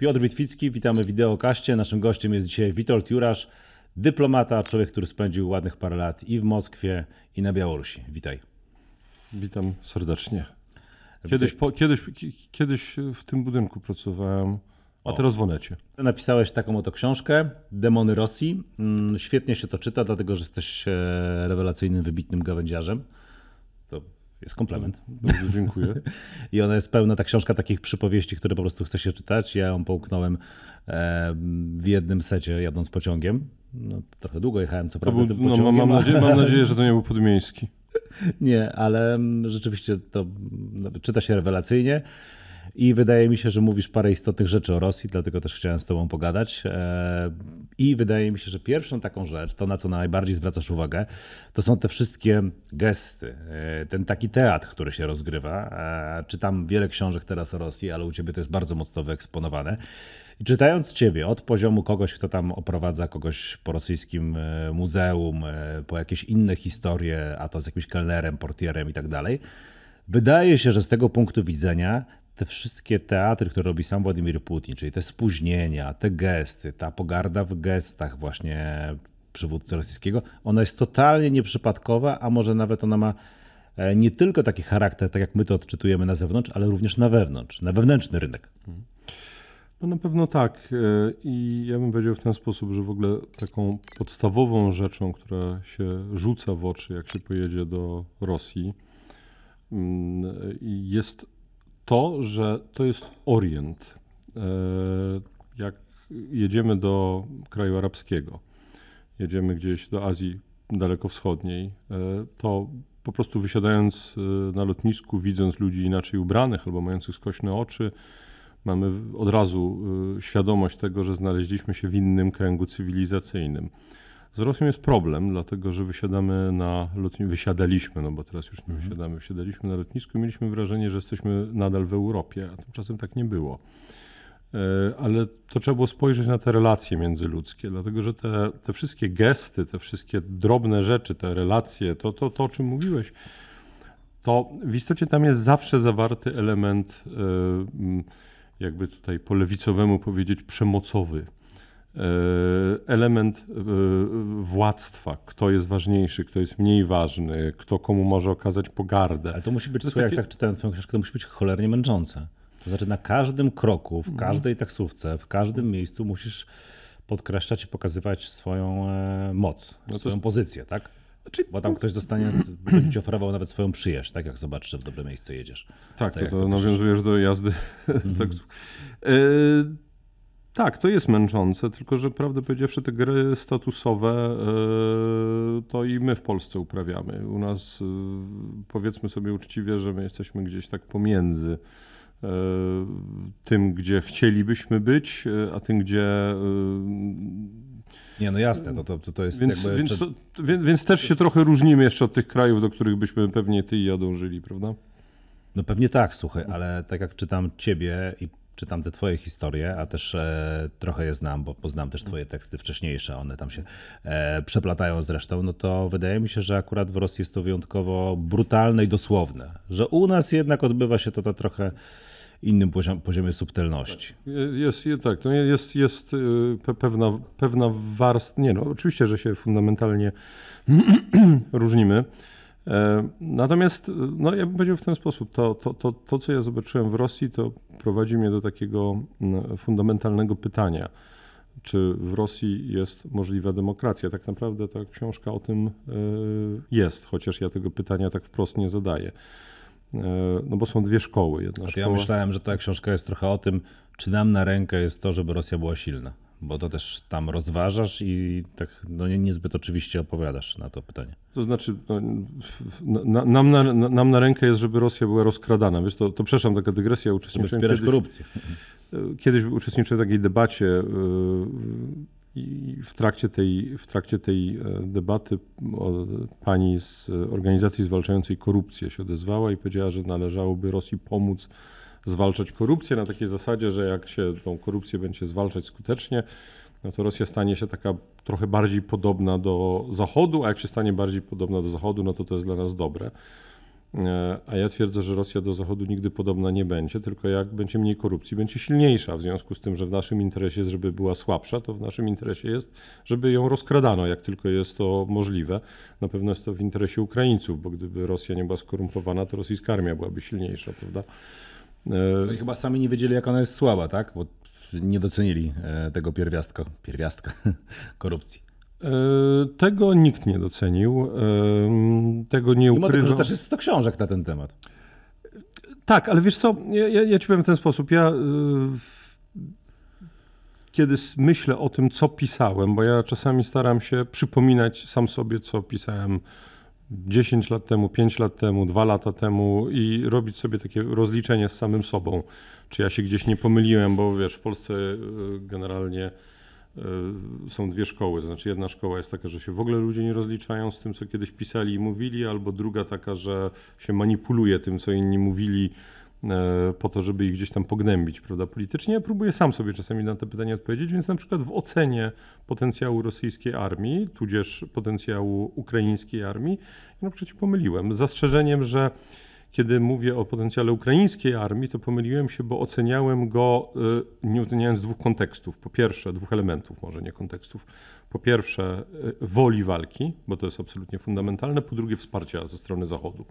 Piotr Witwicki, witamy w Wideokaście. Naszym gościem jest dzisiaj Witold Jurasz, dyplomata, człowiek, który spędził ładnych parę lat i w Moskwie, i na Białorusi. Witaj. Witam serdecznie. Kiedyś, po, kiedyś, kiedyś w tym budynku pracowałem, a teraz w Onecie. Napisałeś taką oto książkę, Demony Rosji. Mm, Świetnie się to czyta, dlatego że jesteś e, rewelacyjnym, wybitnym gawędziarzem. To jest komplement. Bardzo dziękuję. I ona jest pełna, ta książka, takich przypowieści, które po prostu chce się czytać. Ja ją połknąłem w jednym secie, jadąc pociągiem. No, trochę długo jechałem, co prawda, był, no, mam, nadzieję, mam nadzieję, że to nie był podmiejski. Nie, ale mm, rzeczywiście to no, czyta się rewelacyjnie i wydaje mi się, że mówisz parę istotnych rzeczy o Rosji, dlatego też chciałem z Tobą pogadać. E, I wydaje mi się, że pierwszą taką rzecz, to na co najbardziej zwracasz uwagę, to są te wszystkie gesty, e, ten taki teatr, który się rozgrywa. E, Czytam wiele książek teraz o Rosji, ale u Ciebie to jest bardzo mocno wyeksponowane. I czytając Ciebie od poziomu kogoś, kto tam oprowadza kogoś po rosyjskim muzeum, po jakieś inne historie, a to z jakimś kelnerem, portierem i tak dalej, wydaje się, że z tego punktu widzenia te wszystkie teatry, które robi sam Władimir Putin, czyli te spóźnienia, te gesty, ta pogarda w gestach właśnie przywódcy rosyjskiego, ona jest totalnie nieprzypadkowa, a może nawet ona ma e, nie tylko taki charakter, tak jak my to odczytujemy na zewnątrz, ale również na wewnątrz, na wewnętrzny rynek. No na pewno tak. e, I ja bym powiedział w ten sposób, że w ogóle taką podstawową rzeczą, która się rzuca w oczy, jak się pojedzie do Rosji, mm, jest to, że to jest Orient. E, Jak jedziemy do kraju arabskiego, jedziemy gdzieś do Azji dalekowschodniej, e, to po prostu wysiadając e, na lotnisku, widząc ludzi inaczej ubranych albo mających skośne oczy, mamy od razu świadomość tego, że znaleźliśmy się w innym kręgu cywilizacyjnym. Z Rosją jest problem, dlatego że wysiadamy na lotnisku, wysiadaliśmy, no bo teraz już nie wysiadamy, wysiadaliśmy na lotnisku i mieliśmy wrażenie, że jesteśmy nadal w Europie, a tymczasem tak nie było. E, Ale to trzeba było spojrzeć na te relacje międzyludzkie, dlatego że te, te wszystkie gesty, te wszystkie drobne rzeczy, te relacje, to, to, to o czym mówiłeś, to w istocie tam jest zawsze zawarty element, e, jakby tutaj po lewicowemu powiedzieć, przemocowy. E, Element e, władztwa, kto jest ważniejszy, kto jest mniej ważny, kto komu może okazać pogardę. Ale to musi być, To słuchaj, takie- jak tak czytałem twoją książkę, to musi być cholernie męczące. To znaczy na każdym kroku, Mhm. w każdej taksówce, w każdym miejscu musisz podkreślać i pokazywać swoją e, moc, No swoją pozycję, tak? Znaczy- Bo tam ktoś dostanie, będzie ci oferował nawet swoją przyjaźń, tak? Jak zobaczy, że w dobre miejsce jedziesz. Tak, Tak to, to to nawiązujesz do jazdy. e, tak, to jest męczące, tylko że prawdę powiedziawszy, te gry statusowe e, to i my w Polsce uprawiamy. U nas e, powiedzmy sobie uczciwie, że my jesteśmy gdzieś tak pomiędzy e, tym, gdzie chcielibyśmy być, a tym, gdzie. Nie, no jasne, to, to, to, to jest Więc, jakby... więc, to, więc też się trochę różnimy jeszcze od tych krajów, do których byśmy pewnie ty i ja dążyli, prawda? No pewnie tak, słuchaj, ale tak jak czytam ciebie i czytam te twoje historie, a też e, trochę je znam, bo poznam też twoje teksty wcześniejsze, one tam się e, przeplatają zresztą, no to wydaje mi się, że akurat w Rosji jest to wyjątkowo brutalne i dosłowne, że u nas jednak odbywa się to na trochę innym poziom, poziomie subtelności. Jest, jest tak, to jest, jest pe- pewna, pewna warstwa, nie no, oczywiście, że się fundamentalnie różnimy. E, Natomiast, y, no ja bym powiedział w ten sposób, to, to, to, to co ja zobaczyłem w Rosji, to prowadzi mnie do takiego mm, fundamentalnego pytania, czy w Rosji jest możliwa demokracja. Tak naprawdę ta książka o tym y, jest, chociaż ja tego pytania tak wprost nie zadaję. E, No bo są dwie szkoły. Jedna to szkoła... ja myślałem, że ta książka jest trochę o tym, czy nam na rękę jest to, żeby Rosja była silna, bo to też tam rozważasz i tak no, nie, niezbyt oczywiście opowiadasz na to pytanie. To znaczy, no, na, nam, na, nam na rękę jest, żeby Rosja była rozkradana. Wiesz, to, to przepraszam, taka dygresja. Żeby Uczestniczyłem wspierać kiedyś, korupcję. kiedyś uczestniczyłem w takiej debacie yy, i w trakcie tej, w trakcie tej e, debaty pani z organizacji zwalczającej korupcję się odezwała i powiedziała, że należałoby Rosji pomóc zwalczać korupcję na takiej zasadzie, że jak się tą korupcję będzie zwalczać skutecznie, no to Rosja stanie się taka trochę bardziej podobna do Zachodu, a jak się stanie bardziej podobna do Zachodu, no to to jest dla nas dobre. E, a ja twierdzę, że Rosja do Zachodu nigdy podobna nie będzie, tylko jak będzie mniej korupcji, będzie silniejsza. W związku z tym, że w naszym interesie jest, żeby była słabsza, to w naszym interesie jest, żeby ją rozkradano, jak tylko jest to możliwe. Na pewno jest to w interesie Ukraińców, bo gdyby Rosja nie była skorumpowana, to rosyjska armia byłaby silniejsza, prawda? E, no i chyba sami nie wiedzieli, jak ona jest słaba, tak? Bo nie docenili e, tego pierwiastka, pierwiastka korupcji. E, tego nikt nie docenił. Tego nie Mimo tego, też jest 100 książek na ten temat. Tak, ale wiesz co, ja, ja ci powiem w ten sposób. Ja kiedy myślę o tym, co pisałem, bo ja czasami staram się przypominać sam sobie, co pisałem 10 lat temu, 5 lat temu, 2 lata temu i robić sobie takie rozliczenie z samym sobą, czy ja się gdzieś nie pomyliłem, bo wiesz, w Polsce generalnie E, są dwie szkoły. Znaczy jedna szkoła jest taka, że się w ogóle ludzie nie rozliczają z tym, co kiedyś pisali i mówili, albo druga taka, że się manipuluje tym, co inni mówili e, po to, żeby ich gdzieś tam pognębić, prawda, politycznie. Ja próbuję sam sobie czasami na te pytania odpowiedzieć, więc na przykład w ocenie potencjału rosyjskiej armii, tudzież potencjału ukraińskiej armii, na przykład się pomyliłem. Z zastrzeżeniem, że kiedy mówię o potencjale ukraińskiej armii, to pomyliłem się, bo oceniałem go y, nie oceniając dwóch kontekstów. Po pierwsze, dwóch elementów, może nie kontekstów. Po pierwsze, y, woli walki, bo to jest absolutnie fundamentalne. Po drugie, wsparcia ze strony Zachodu.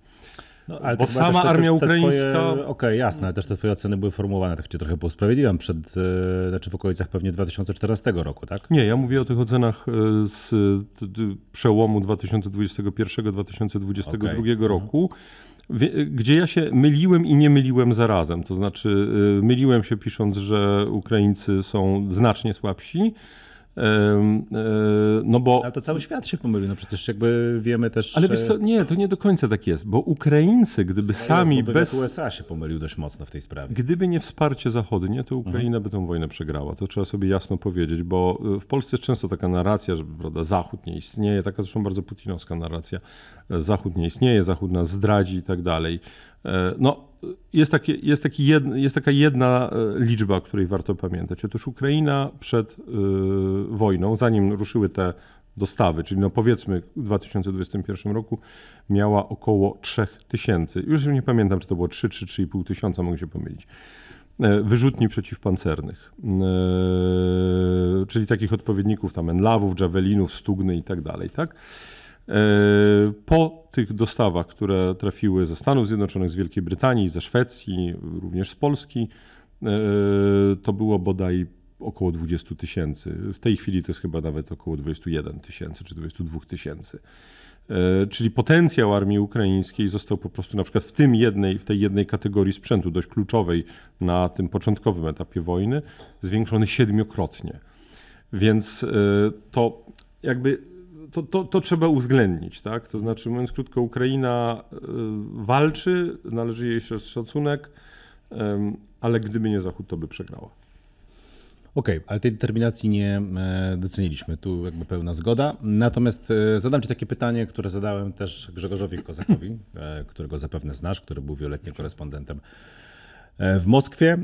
No, ale bo sama te, armia te, te ukraińska. Okej, okay, jasne, ale też te twoje oceny były formułowane, tak cię trochę usprawiedliwiam, przed, y, znaczy w okolicach pewnie 2014 roku, tak? Nie, ja mówię o tych ocenach z przełomu 2021-2022 okay. Mhm. Gdzie ja się myliłem i nie myliłem zarazem. To znaczy, y, myliłem się pisząc, że Ukraińcy są znacznie słabsi, E, no bo... Ale to cały świat się pomylił, no przecież jakby wiemy też... Ale wiesz co, nie, to nie do końca tak jest, bo Ukraińcy, gdyby no sami jest, bez... USA się pomylił dość mocno w tej sprawie. Gdyby nie wsparcie zachodnie, to Ukraina mhm. by tę wojnę przegrała. To trzeba sobie jasno powiedzieć, bo y, w Polsce jest często taka narracja, że prawda, Zachód nie istnieje, taka zresztą bardzo putinowska narracja. Zachód nie istnieje, Zachód nas zdradzi i tak dalej. E, no, jest, takie, jest, taki jed, jest taka jedna e, liczba, której warto pamiętać. Otóż Ukraina przed y, wojną, zanim ruszyły te dostawy, czyli no powiedzmy w 2021 roku miała około 3000, już nie pamiętam czy to było 3 czy 3,5 tysiąca, mogę się pomylić, wyrzutni przeciwpancernych, czyli takich odpowiedników tam enlawów, javelinów, stugny i tak dalej, tak? E, po tych dostawach, które trafiły ze Stanów Zjednoczonych, z Wielkiej Brytanii, ze Szwecji, również z Polski, e, to było bodaj około 20 tysięcy. W tej chwili to jest chyba nawet około 21 tysięcy czy 22 tysięcy. E, czyli potencjał armii ukraińskiej został po prostu na przykład w, tym jednej, w tej jednej kategorii sprzętu, dość kluczowej na tym początkowym etapie wojny, zwiększony siedmiokrotnie. Więc to jakby to, to, to, trzeba uwzględnić, tak? To znaczy, mówiąc krótko, Ukraina e, walczy, należy jej się szacunek, ale gdyby nie Zachód, to by przegrała. Okej, okay, ale tej determinacji nie e, doceniliśmy. Tu jakby pełna zgoda. Natomiast e, zadam Ci takie pytanie, które zadałem też Grzegorzowi Kozakowi, którego zapewne znasz, który był wieloletnim korespondentem w Moskwie.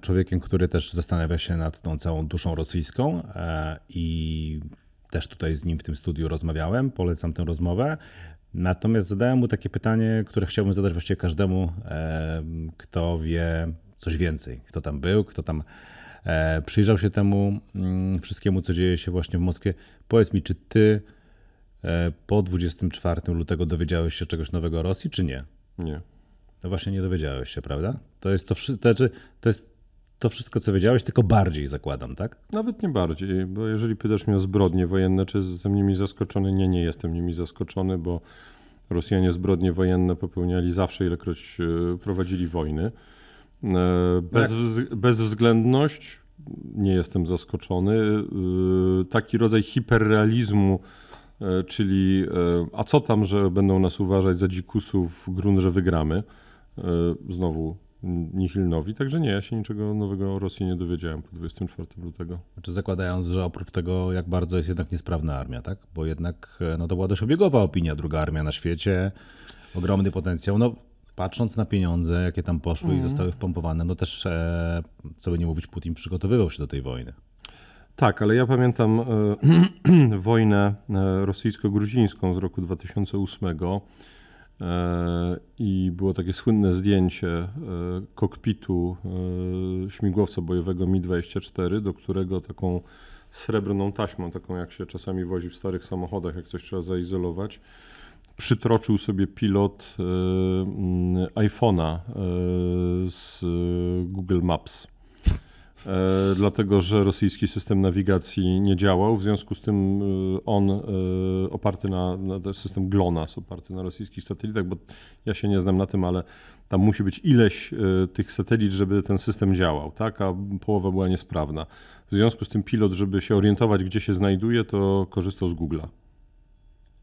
Człowiekiem, który też zastanawia się nad tą całą duszą rosyjską i też tutaj z nim w tym studiu rozmawiałem, polecam tę rozmowę. Natomiast zadałem mu takie pytanie, które chciałbym zadać właściwie każdemu, kto wie coś więcej, kto tam był, kto tam e, przyjrzał się temu mm, wszystkiemu, co dzieje się właśnie w Moskwie. Powiedz mi, czy ty e, po 24 lutego dowiedziałeś się czegoś nowego o Rosji, czy nie? Nie. No właśnie nie dowiedziałeś się, prawda? To jest to, to, znaczy, to jest to wszystko, co wiedziałeś, tylko bardziej zakładam, tak? Nawet nie bardziej, bo jeżeli pytasz mnie o zbrodnie wojenne, czy jestem nimi zaskoczony, nie, nie jestem nimi zaskoczony, bo Rosjanie zbrodnie wojenne popełniali zawsze, ilekroć e, prowadzili wojny. E, bez, bezwzględność, nie jestem zaskoczony. E, taki rodzaj hiperrealizmu, czyli a co tam, że będą nas uważać za dzikusów, grunt, że wygramy. Znowu nihilnowi, także nie, ja się niczego nowego o Rosji nie dowiedziałem po 24 lutego. Znaczy zakładając, że oprócz tego jak bardzo jest jednak niesprawna armia, tak? Bo jednak no to była dość obiegowa opinia, druga armia na świecie, ogromny potencjał, no patrząc na pieniądze, jakie tam poszły mm. i mhm. zostały wpompowane, no też, e, co by nie mówić, Putin przygotowywał się do tej wojny. Tak, ale ja pamiętam e, wojnę e, rosyjsko-gruzińską z roku 2008, E, I było takie słynne zdjęcie e, kokpitu e, śmigłowca bojowego Mi-24, do którego taką srebrną taśmą, taką jak się czasami wozi w starych samochodach, jak coś trzeba zaizolować, przytroczył sobie pilot iPhone'a z Google Maps. E, dlatego że rosyjski system nawigacji nie działał. W związku z tym e, on e, oparty na, na system GLONASS, oparty na rosyjskich satelitach, bo ja się nie znam na tym, ale tam musi być ileś tych satelit, żeby ten system działał, tak? a połowa była niesprawna. W związku z tym pilot, żeby się orientować, gdzie się znajduje, to korzystał z Google'a.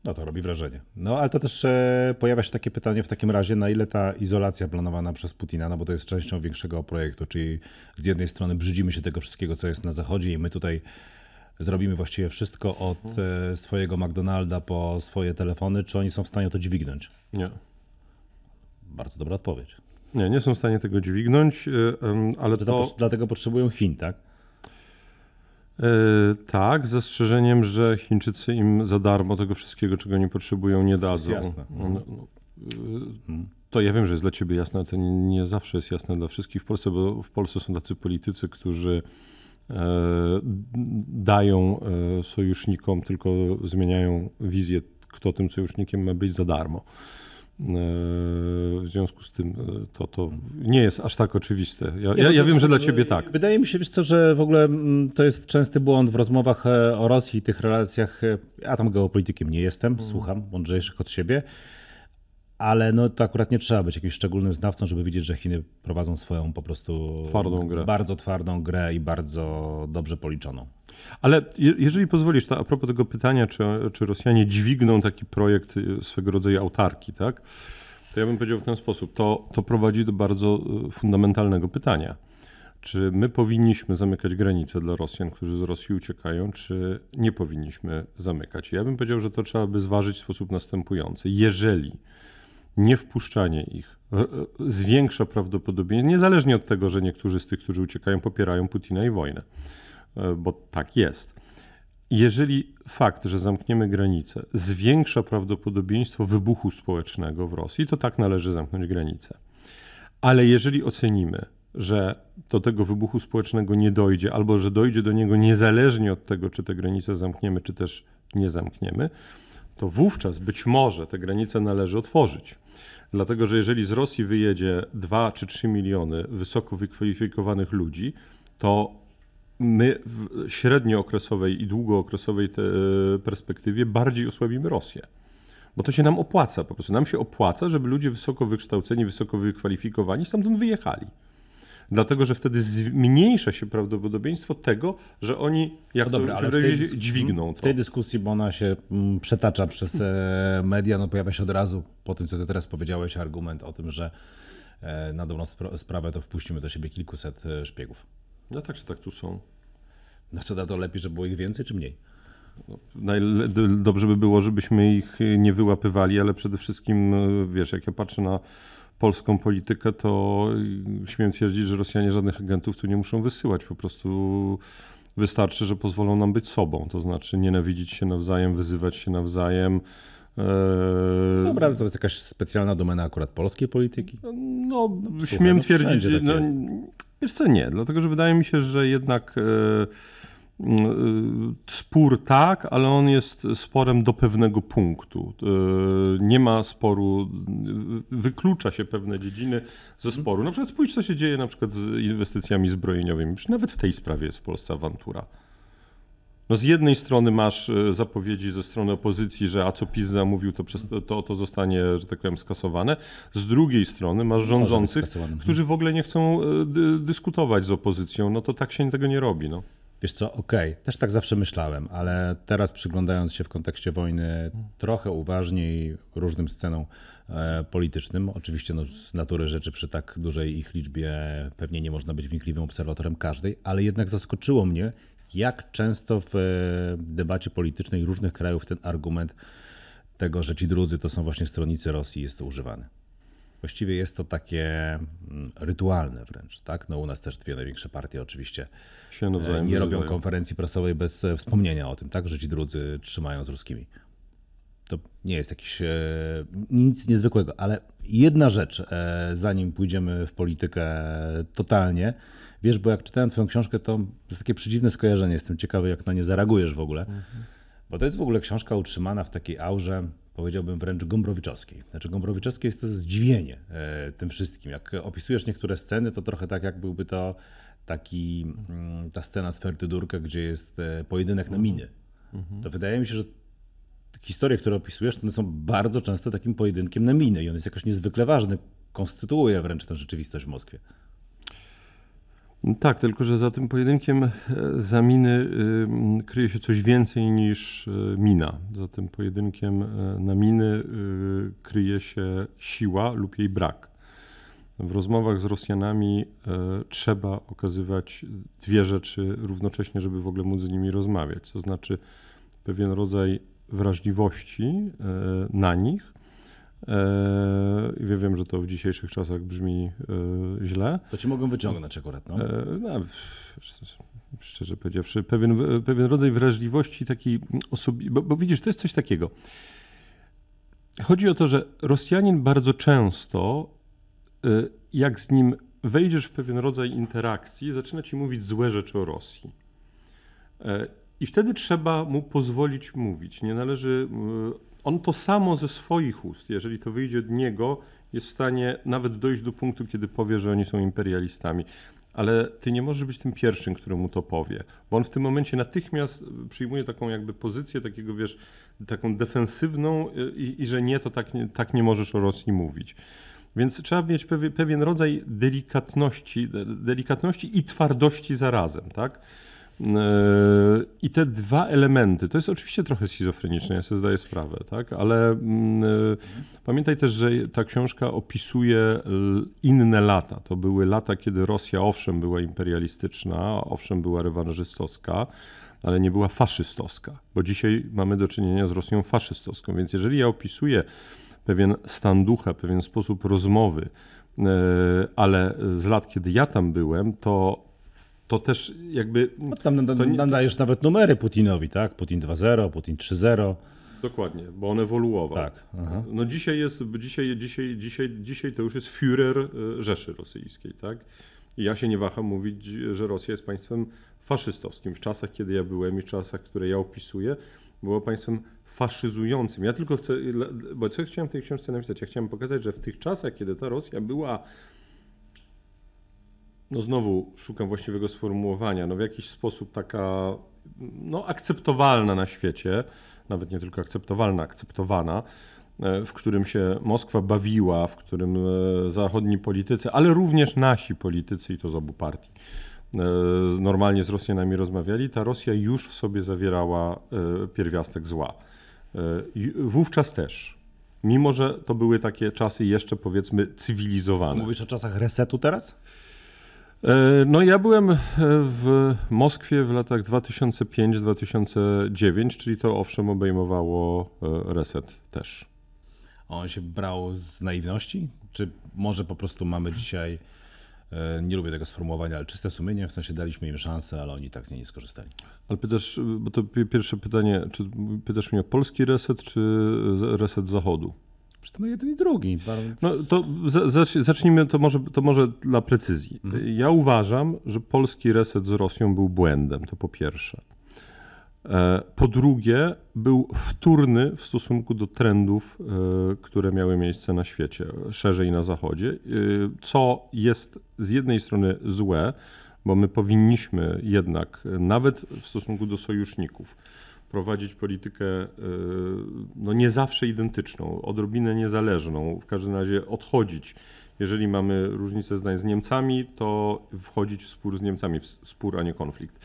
No to robi wrażenie. No ale to też e, pojawia się takie pytanie w takim razie, na ile ta izolacja planowana przez Putina, no bo to jest częścią większego projektu, czyli z jednej strony brzydzimy się tego wszystkiego, co jest na zachodzie i my tutaj zrobimy właściwie wszystko od e, swojego McDonalda po swoje telefony, czy oni są w stanie to dźwignąć? Nie. Bardzo dobra odpowiedź. Nie, nie są w stanie tego dźwignąć, e, ale to... to... Dlatego potrzebują Chin, tak? E, tak, z zastrzeżeniem, że Chińczycy im za darmo tego wszystkiego, czego nie potrzebują, nie dadzą. jasne. No, no, e, to ja wiem, że jest dla ciebie jasne, ale to nie zawsze jest jasne dla wszystkich w Polsce, bo w Polsce są tacy politycy, którzy e, dają sojusznikom, tylko zmieniają wizję, kto tym sojusznikiem ma być za darmo. E, w związku z tym e, to, to nie jest aż tak oczywiste. Ja, ja, ja wiem, że dla ciebie tak. Wydaje mi się, wiesz co, że w ogóle mm, to jest częsty błąd w rozmowach e, o Rosji i tych relacjach. Ja tam geopolitykiem nie jestem, hmm. słucham mądrzejszych od siebie, ale no to akurat nie trzeba być jakimś szczególnym znawcą, żeby widzieć, że Chiny prowadzą swoją po prostu twardą grę. bardzo twardą grę i bardzo dobrze policzoną. Ale jeżeli pozwolisz, to a propos tego pytania, czy, czy Rosjanie dźwigną taki projekt y, swego rodzaju autarki, tak? To ja bym powiedział w ten sposób. To, to prowadzi do bardzo y, fundamentalnego pytania. Czy my powinniśmy zamykać granice dla Rosjan, którzy z Rosji uciekają, czy nie powinniśmy zamykać? Ja bym powiedział, że to trzeba by zważyć w sposób następujący. Jeżeli nie wpuszczanie ich zwiększa prawdopodobieństwo, niezależnie od tego, że niektórzy z tych, którzy uciekają, popierają Putina i wojnę, bo tak jest. Jeżeli fakt, że zamkniemy granicę, zwiększa prawdopodobieństwo wybuchu społecznego w Rosji, to tak należy zamknąć granicę. Ale jeżeli ocenimy, że do tego wybuchu społecznego nie dojdzie, albo że dojdzie do niego niezależnie od tego, czy te granice zamkniemy, czy też nie zamkniemy, to wówczas być może te granice należy otworzyć. Dlatego, że jeżeli z Rosji wyjedzie 2 czy 3 miliony wysoko wykwalifikowanych ludzi, to my w średniookresowej i długookresowej perspektywie bardziej osłabimy Rosję. Bo to się nam opłaca po prostu. Nam się opłaca, żeby ludzie wysoko wykształceni, wysoko wykwalifikowani stamtąd wyjechali. Dlatego, że wtedy zmniejsza się prawdopodobieństwo tego, że oni jak no dobra, to, ale w tej, dźwigną to. W tej dyskusji, bo ona się mm, przetacza przez e, media, no pojawia się od razu po tym, co ty teraz powiedziałeś, argument o tym, że e, na dobrą sprawę to wpuścimy do siebie kilkuset e, szpiegów. No tak, czy tak tu są. No to, to lepiej, żeby było ich więcej czy mniej? No, dobrze by było, żebyśmy ich nie wyłapywali, ale przede wszystkim, no, wiesz, jak ja patrzę na polską politykę, to śmiem twierdzić, że Rosjanie żadnych agentów tu nie muszą wysyłać. Po prostu wystarczy, że pozwolą nam być sobą. To znaczy nienawidzić się nawzajem, wyzywać się nawzajem. Dobra, to jest jakaś specjalna domena akurat polskiej polityki? No, no Słuchaj, śmiem no twierdzić, tak no, Wiesz co, nie, dlatego że wydaje mi się, że jednak e, e, spór tak, ale on jest sporem do pewnego punktu. E, nie ma sporu, wyklucza się pewne dziedziny ze mhm. sporu. Na przykład spójrz, co się dzieje na przykład z inwestycjami zbrojeniowymi. Nawet w tej sprawie jest w Polsce awantura. No z jednej strony masz e, zapowiedzi ze strony opozycji, że a co PiS zamówił, to, przez, to, to zostanie, że tak powiem, skasowane. Z drugiej strony masz rządzących, którzy w ogóle nie chcą e, dyskutować z opozycją. No to tak się tego nie robi. No. Wiesz co, okej, okay. też tak zawsze myślałem, ale teraz przyglądając się w kontekście wojny trochę uważniej różnym scenom e, politycznym, oczywiście no, z natury rzeczy przy tak dużej ich liczbie pewnie nie można być wnikliwym obserwatorem każdej, ale jednak zaskoczyło mnie, jak często w e, debacie politycznej różnych krajów ten argument tego, że ci drudzy to są właśnie stronnicy Rosji jest używany. Właściwie jest to takie mm, rytualne wręcz, tak? No u nas też dwie największe partie oczywiście e, nie robią konferencji prasowej bez e, wspomnienia o tym, tak? Że ci drudzy trzymają z ruskimi. to nie jest jakiś nic niezwykłego, ale jedna rzecz, zanim pójdziemy w politykę totalnie, wiesz, bo jak czytałem twoją książkę, to jest takie przedziwne skojarzenie, jestem ciekawy, jak na nie zareagujesz w ogóle, bo to jest w ogóle książka utrzymana w takiej aurze, powiedziałbym wręcz gombrowiczowskiej. Znaczy gombrowiczowskie jest to zdziwienie e, tym wszystkim. Jak opisujesz niektóre sceny, to trochę tak jak byłby to taki, mm, ta scena z Fertydurka, gdzie jest e, pojedynek na miny. To wydaje mi się, że historie, które opisujesz, to one są bardzo często takim pojedynkiem na miny i on jest jakoś niezwykle ważny, konstytuuje wręcz tę rzeczywistość w Moskwie. Tak, tylko że za tym pojedynkiem e, za miny y, kryje się coś więcej niż y, mina. Za tym pojedynkiem e, na miny y, kryje się siła lub jej brak. W rozmowach z Rosjanami e, trzeba okazywać dwie rzeczy równocześnie, żeby w ogóle móc z nimi rozmawiać. To znaczy pewien rodzaj wrażliwości e, na nich. E, Ja wiem, że to w dzisiejszych czasach brzmi e, źle, To ci mogą wyciągnąć akurat. No. E, No, szczerze powiedziawszy, pewien, pewien rodzaj wrażliwości takiej osobi... Bo, bo widzisz, to jest coś takiego. Chodzi o to, że Rosjanin bardzo często, y, jak z nim wejdziesz w pewien rodzaj interakcji, zaczyna ci mówić złe rzeczy o Rosji. E, I wtedy trzeba mu pozwolić mówić. Nie należy. On to samo ze swoich ust, jeżeli to wyjdzie od niego, jest w stanie nawet dojść do punktu, kiedy powie, że oni są imperialistami. Ale ty nie możesz być tym pierwszym, który mu to powie, bo on w tym momencie natychmiast przyjmuje taką jakby pozycję takiego, wiesz, taką defensywną y, i, i że nie, to tak nie, tak nie możesz o Rosji mówić. Więc trzeba mieć pewien, rodzaj delikatności, de- delikatności i twardości zarazem, tak? Yy, I te dwa elementy, to jest oczywiście trochę schizofreniczne, ja sobie zdaję sprawę, tak? ale mm, yy, pamiętaj też, że ta książka opisuje inne lata. To były lata, kiedy Rosja owszem była imperialistyczna, owszem była rewanżystowska, ale nie była faszystowska, bo dzisiaj mamy do czynienia z Rosją faszystowską. Więc jeżeli ja opisuję pewien stan ducha, pewien sposób rozmowy, yy, ale z lat, kiedy ja tam byłem, to to też jakby. No, tam nada- to nadajesz nawet numery Putinowi, tak? Putin 2.0, Putin 3.0. Dokładnie, bo on ewoluował. Tak, aha. No dzisiaj jest, dzisiaj, dzisiaj, dzisiaj, dzisiaj to już jest Führer y, Rzeszy Rosyjskiej, tak? I ja się nie waham mówić, że Rosja jest państwem faszystowskim. W czasach, kiedy ja byłem i w czasach, które ja opisuję, było państwem faszyzującym. Ja tylko chcę, bo co chciałem w tej książce napisać? Ja chciałem pokazać, że w tych czasach, kiedy ta Rosja była no znowu szukam właściwego sformułowania, no w jakiś sposób taka no akceptowalna na świecie, nawet nie tylko akceptowalna, akceptowana, e, w którym się Moskwa bawiła, w którym e, zachodni politycy, ale również nasi politycy i to z obu partii, e, normalnie z Rosjanami rozmawiali, ta Rosja już w sobie zawierała pierwiastek zła. Wówczas też. Mimo, że to były takie czasy jeszcze powiedzmy cywilizowane. Mówisz o czasach resetu teraz? E, No ja byłem e, w Moskwie w latach 2005-2009, czyli to owszem obejmowało e, reset też. On się brał z naiwności? Czy może po prostu mamy dzisiaj, nie lubię tego sformułowania, ale czyste sumienie, w sensie daliśmy im szansę, ale oni tak z niej nie skorzystali. Ale pytasz, bo to pi- pierwsze pytanie, czy pytasz mnie o polski reset, czy reset zachodu? No jeden i drugi. No to za- zacz- zacznijmy to może, to może dla precyzji. Ja uważam, że polski reset z Rosją był błędem, to po pierwsze. E, Po drugie, był wtórny w stosunku do trendów, e, które miały miejsce na świecie, szerzej na Zachodzie, e, co jest z jednej strony złe, bo my powinniśmy jednak, nawet w stosunku do sojuszników, prowadzić politykę e, no nie zawsze identyczną, odrobinę niezależną, w każdym razie odchodzić. Jeżeli mamy różnicę zdań z Niemcami, to wchodzić w spór z Niemcami, w spór, a nie konflikt.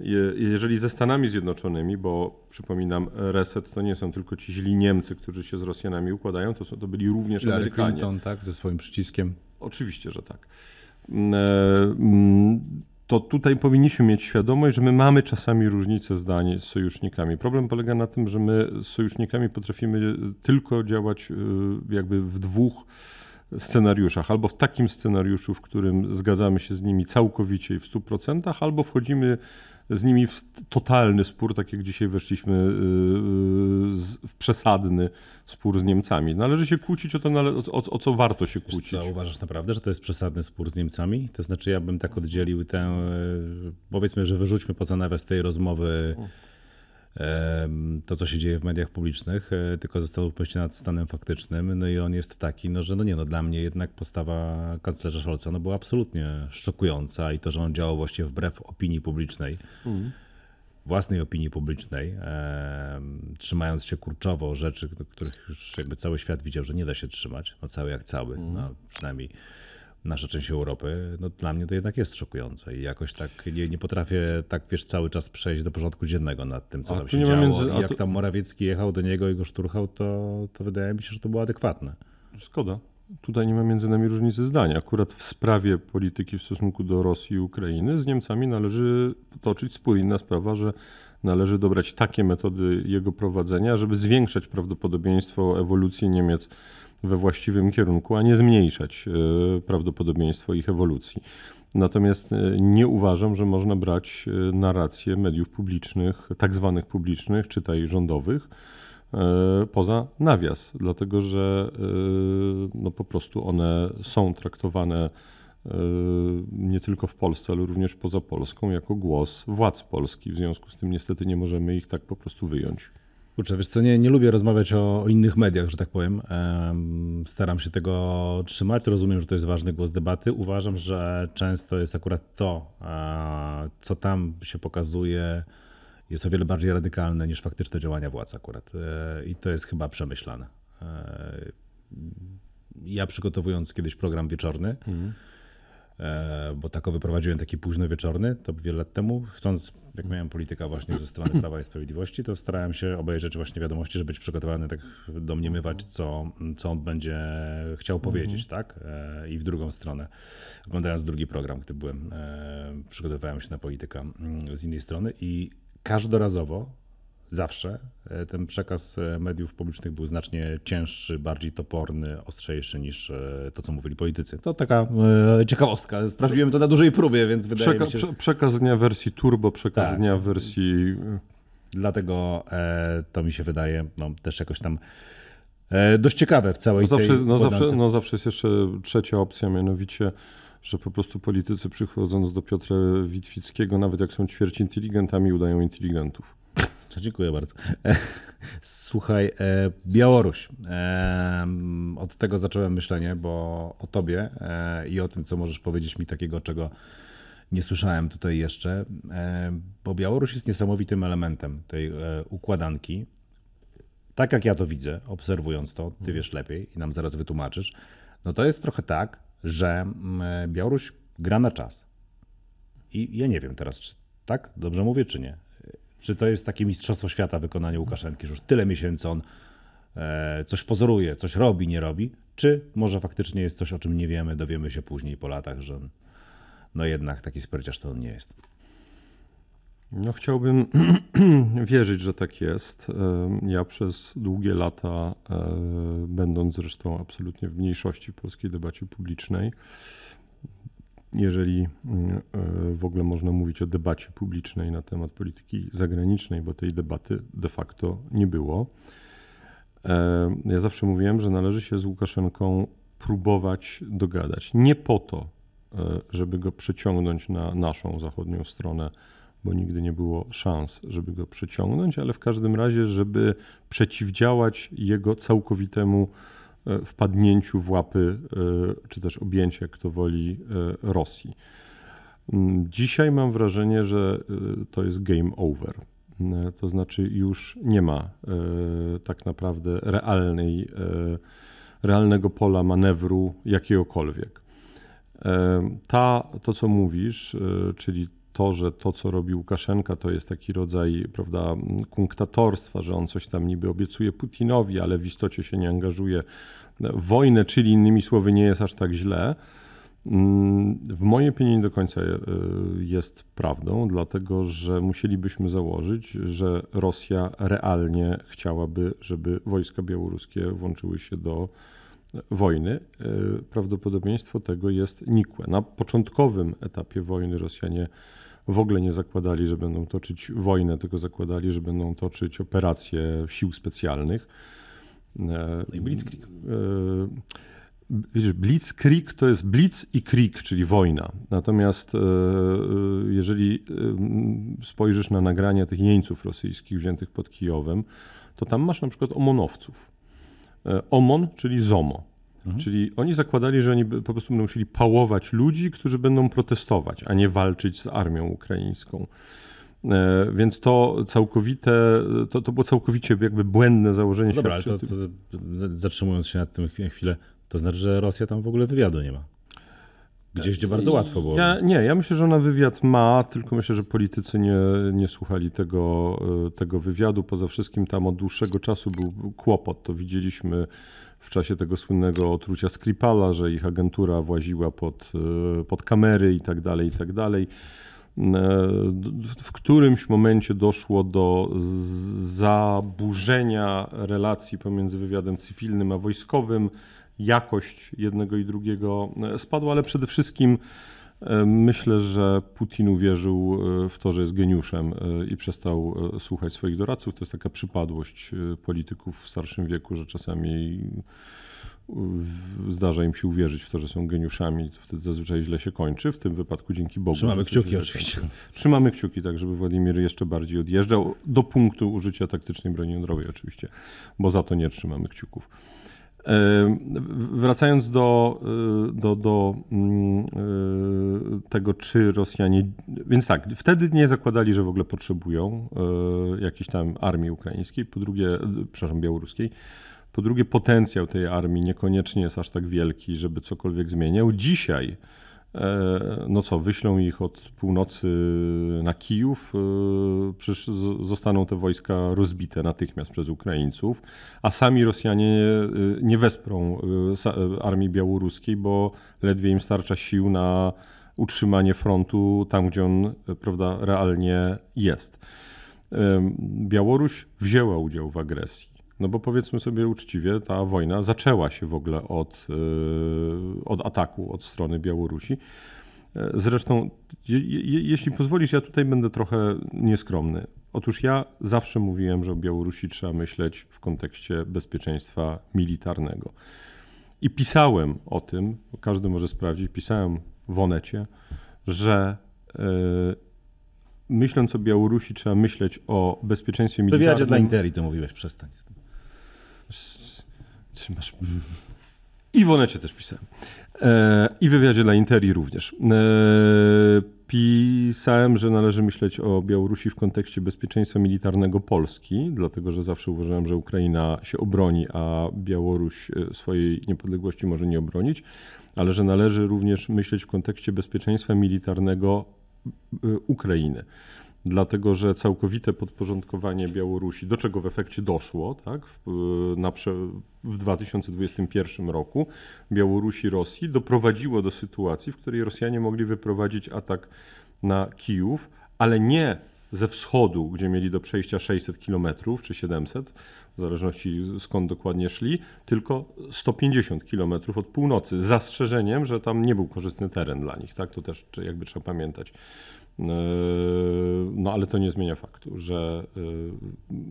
Je- Jeżeli ze Stanami Zjednoczonymi, bo przypominam, reset to nie są tylko ci źli Niemcy, którzy się z Rosjanami układają, to, są, to byli również Hillary Amerykanie. Clinton, tak, ze swoim przyciskiem. Oczywiście, że tak. To tutaj powinniśmy mieć świadomość, że my mamy czasami różnice zdań z sojusznikami. Problem polega na tym, że my z sojusznikami potrafimy tylko działać y, jakby w dwóch scenariuszach. Albo w takim scenariuszu, w którym zgadzamy się z nimi całkowicie i w 100%, albo wchodzimy z nimi w totalny spór, tak jak dzisiaj weszliśmy y, y, w przesadny spór z Niemcami. Należy się kłócić o to, o, o, o co warto się Wiesz kłócić. Co, uważasz naprawdę, że to jest przesadny spór z Niemcami? To znaczy, ja bym tak oddzielił tę, e, powiedzmy, że wyrzućmy poza nawias tej rozmowy em, to, co się dzieje w mediach publicznych, e, tylko zastanówmy się nad stanem faktycznym. No i on jest taki, no, że no nie, no dla mnie jednak postawa kanclerza Scholza no, była absolutnie szokująca i to, że on działał właściwie wbrew opinii publicznej, Mhm. własnej opinii publicznej, em, trzymając się kurczowo rzeczy, których już jakby cały świat widział, że nie da się trzymać, no cały jak cały, no, przynajmniej nasza część Europy, no dla mnie to jednak jest szokujące i jakoś tak nie, nie potrafię tak, wiesz, cały czas przejść do porządku dziennego nad tym, co A tam tu się działo między- i jak tu- tam Morawiecki jechał do niego i go szturchał, to, to wydaje mi się, że to było adekwatne. Szkoda. Tutaj nie ma między nami różnicy zdań. Akurat w sprawie polityki w stosunku do Rosji i Ukrainy z Niemcami należy toczyć spór. Inna sprawa, że należy dobrać takie metody jego prowadzenia, żeby zwiększać prawdopodobieństwo ewolucji Niemiec we właściwym kierunku, a nie zmniejszać e, prawdopodobieństwo ich ewolucji. Natomiast e, nie uważam, że można brać e, narrację mediów publicznych, tak zwanych publicznych, czytaj rządowych, poza nawias, dlatego że no po prostu one są traktowane nie tylko w Polsce, ale również poza Polską jako głos władz Polski. W związku z tym niestety nie możemy ich tak po prostu wyjąć. Kurczę, wiesz co, nie, nie lubię rozmawiać o, o innych mediach, że tak powiem. Em, Staram się tego trzymać. Rozumiem, że to jest ważny głos debaty. Uważam, że często jest akurat to, co tam się pokazuje, jest o wiele bardziej radykalne niż faktyczne działania władz akurat. E, I to jest chyba przemyślane. E, Ja przygotowując kiedyś program wieczorny, e, bo takowy prowadziłem taki późno wieczorny, to wiele lat temu, chcąc, jak miałem polityka właśnie ze strony Prawa i Sprawiedliwości, to starałem się obejrzeć właśnie wiadomości, żeby być przygotowany, tak domniemywać, co, co on będzie chciał powiedzieć, tak? E, I w drugą stronę. Oglądając drugi program, gdy byłem, e, przygotowywałem się na polityka mm, z innej strony i każdorazowo zawsze e, ten przekaz e, mediów publicznych był znacznie cięższy, bardziej toporny, ostrzejszy niż e, to, co mówili politycy. To taka ciekawostka. Sprawdziłem to na dużej próbie, więc wydaje Przeka- mi się, że prze- przekaz dnia wersji turbo, przekaz Tak. dnia wersji... dlatego to mi się wydaje no, też jakoś tam dość ciekawe w całej No zawsze, tej no, zawsze, no zawsze jest jeszcze trzecia opcja, mianowicie, że po prostu politycy przychodząc do Piotra Witwickiego, nawet jak są ćwierć inteligentami, udają inteligentów. To Dziękuję bardzo. E, Słuchaj, e, Białoruś. E, Od tego zacząłem myślenie, bo o tobie i o tym, co możesz powiedzieć mi takiego, czego nie słyszałem tutaj jeszcze. Bo Białoruś jest niesamowitym elementem tej układanki. Tak jak ja to widzę, obserwując to, ty wiesz lepiej i nam zaraz wytłumaczysz. No to jest trochę tak, że mm, Białoruś gra na czas. I ja nie wiem teraz, czy tak dobrze mówię, czy nie. Czy to jest takie mistrzostwo świata wykonanie Łukaszenki, że już tyle miesięcy on e, coś pozoruje, coś robi, nie robi, czy może faktycznie jest coś, o czym nie wiemy, dowiemy się później po latach, że no jednak taki spryciarz to on nie jest. No chciałbym wierzyć, że tak jest. Em, Ja przez długie lata, e, będąc zresztą absolutnie w mniejszości w polskiej debacie publicznej, jeżeli mm, e, w ogóle można mówić o debacie publicznej na temat polityki zagranicznej, bo tej debaty de facto nie było. E, Ja zawsze mówiłem, że należy się z Łukaszenką próbować dogadać. Nie po to, e, żeby go przeciągnąć na naszą zachodnią stronę, bo nigdy nie było szans, żeby go przeciągnąć, ale w każdym razie, żeby przeciwdziałać jego całkowitemu wpadnięciu w łapy, e, czy też objęcia, jak to woli, e, Rosji. Mm, Dzisiaj mam wrażenie, że e, to jest game over. E, To znaczy już nie ma e, tak naprawdę realnej, e, realnego pola manewru jakiegokolwiek. E, Ta, to co mówisz, e, czyli to, że to, co robi Łukaszenka, to jest taki rodzaj prawda, kunktatorstwa, że on coś tam niby obiecuje Putinowi, ale w istocie się nie angażuje w wojnę, czyli innymi słowy nie jest aż tak źle. Mm, W mojej opinii nie do końca e, jest prawdą, dlatego że musielibyśmy założyć, że Rosja realnie chciałaby, żeby wojska białoruskie włączyły się do wojny. E, Prawdopodobieństwo tego jest nikłe. Na początkowym etapie wojny Rosjanie w ogóle nie zakładali, że będą toczyć wojnę, tylko zakładali, że będą toczyć operacje sił specjalnych. E, No i Blitzkrieg. e, Widzisz, Blitzkrieg to jest blitz i krieg, czyli wojna. Natomiast e, jeżeli spojrzysz na nagrania tych jeńców rosyjskich wziętych pod Kijowem, to tam masz na przykład omonowców. Omon, czyli ZOMO. Czyli oni zakładali, że oni po prostu będą musieli pałować ludzi, którzy będą protestować, a nie walczyć z armią ukraińską. E, Więc to całkowite, to, to było całkowicie jakby błędne założenie. Dobra, ale to, to zatrzymując się nad tym chwi- chwilę, to znaczy, że Rosja tam w ogóle wywiadu nie ma. Gdzieś, gdzie bardzo łatwo było. Ja, nie, ja myślę, że ona wywiad ma, tylko myślę, że politycy nie, nie słuchali tego, e, tego wywiadu. Poza wszystkim tam od dłuższego czasu był kłopot. To widzieliśmy w czasie tego słynnego otrucia Skripala, że ich agentura właziła pod, e, pod kamery i tak dalej, i tak dalej. E, W którymś momencie doszło do zaburzenia relacji pomiędzy wywiadem cywilnym a wojskowym. Jakość jednego i drugiego e, spadła, ale przede wszystkim myślę, że Putin uwierzył e, w to, że jest geniuszem e, i przestał e, słuchać swoich doradców. To jest taka przypadłość polityków w starszym wieku, że czasami zdarza im się uwierzyć w to, że są geniuszami, to wtedy zazwyczaj źle się kończy. W tym wypadku dzięki Bogu. Trzymamy kciuki oczywiście. Trzymamy kciuki, tak żeby Władimir jeszcze bardziej odjeżdżał do punktu użycia taktycznej broni jądrowej oczywiście, bo za to nie trzymamy kciuków. Wracając do, e, do, do mm, e, tego, czy Rosjanie. Więc tak, wtedy nie zakładali, że w ogóle potrzebują e, jakiejś tam armii ukraińskiej, po drugie, przepraszam, białoruskiej. Po drugie, potencjał tej armii niekoniecznie jest aż tak wielki, żeby cokolwiek zmieniał. Dzisiaj, no co, wyślą ich od północy na Kijów, e, przecież zostaną te wojska rozbite natychmiast przez Ukraińców, a sami Rosjanie e, nie wesprą e, e, armii białoruskiej, bo ledwie im starcza sił na utrzymanie frontu tam, gdzie on e, prawda, realnie jest. Białoruś wzięła udział w agresji. No bo powiedzmy sobie uczciwie, ta wojna zaczęła się w ogóle od, e, od ataku od strony Białorusi. E, Zresztą, je, je, jeśli pozwolisz, ja tutaj będę trochę nieskromny. Otóż ja zawsze mówiłem, że o Białorusi trzeba myśleć w kontekście bezpieczeństwa militarnego. I pisałem o tym, każdy może sprawdzić, pisałem w Onecie, że e, myśląc o Białorusi trzeba myśleć o bezpieczeństwie W wywiadzie militarnym. dla Interi to mówiłeś, przestań z tym. I w Onecie też pisałem. E, I w wywiadzie dla Interi również. E, pisałem, że należy myśleć o Białorusi w kontekście bezpieczeństwa militarnego Polski, dlatego że zawsze uważałem, że Ukraina się obroni, a Białoruś e, swojej niepodległości może nie obronić, ale że należy również myśleć w kontekście bezpieczeństwa militarnego Ukrainy dlatego że całkowite podporządkowanie Białorusi, do czego w efekcie doszło tak, w, na, w 2021 roku, Białorusi Rosji, doprowadziło do sytuacji, w której Rosjanie mogli wyprowadzić atak na Kijów, ale nie ze wschodu, gdzie mieli do przejścia 600 km czy 700, w zależności skąd dokładnie szli, tylko 150 km od północy, z zastrzeżeniem, że tam nie był korzystny teren dla nich. Tak? To też jakby trzeba pamiętać. Yy, No ale to nie zmienia faktu, że yy,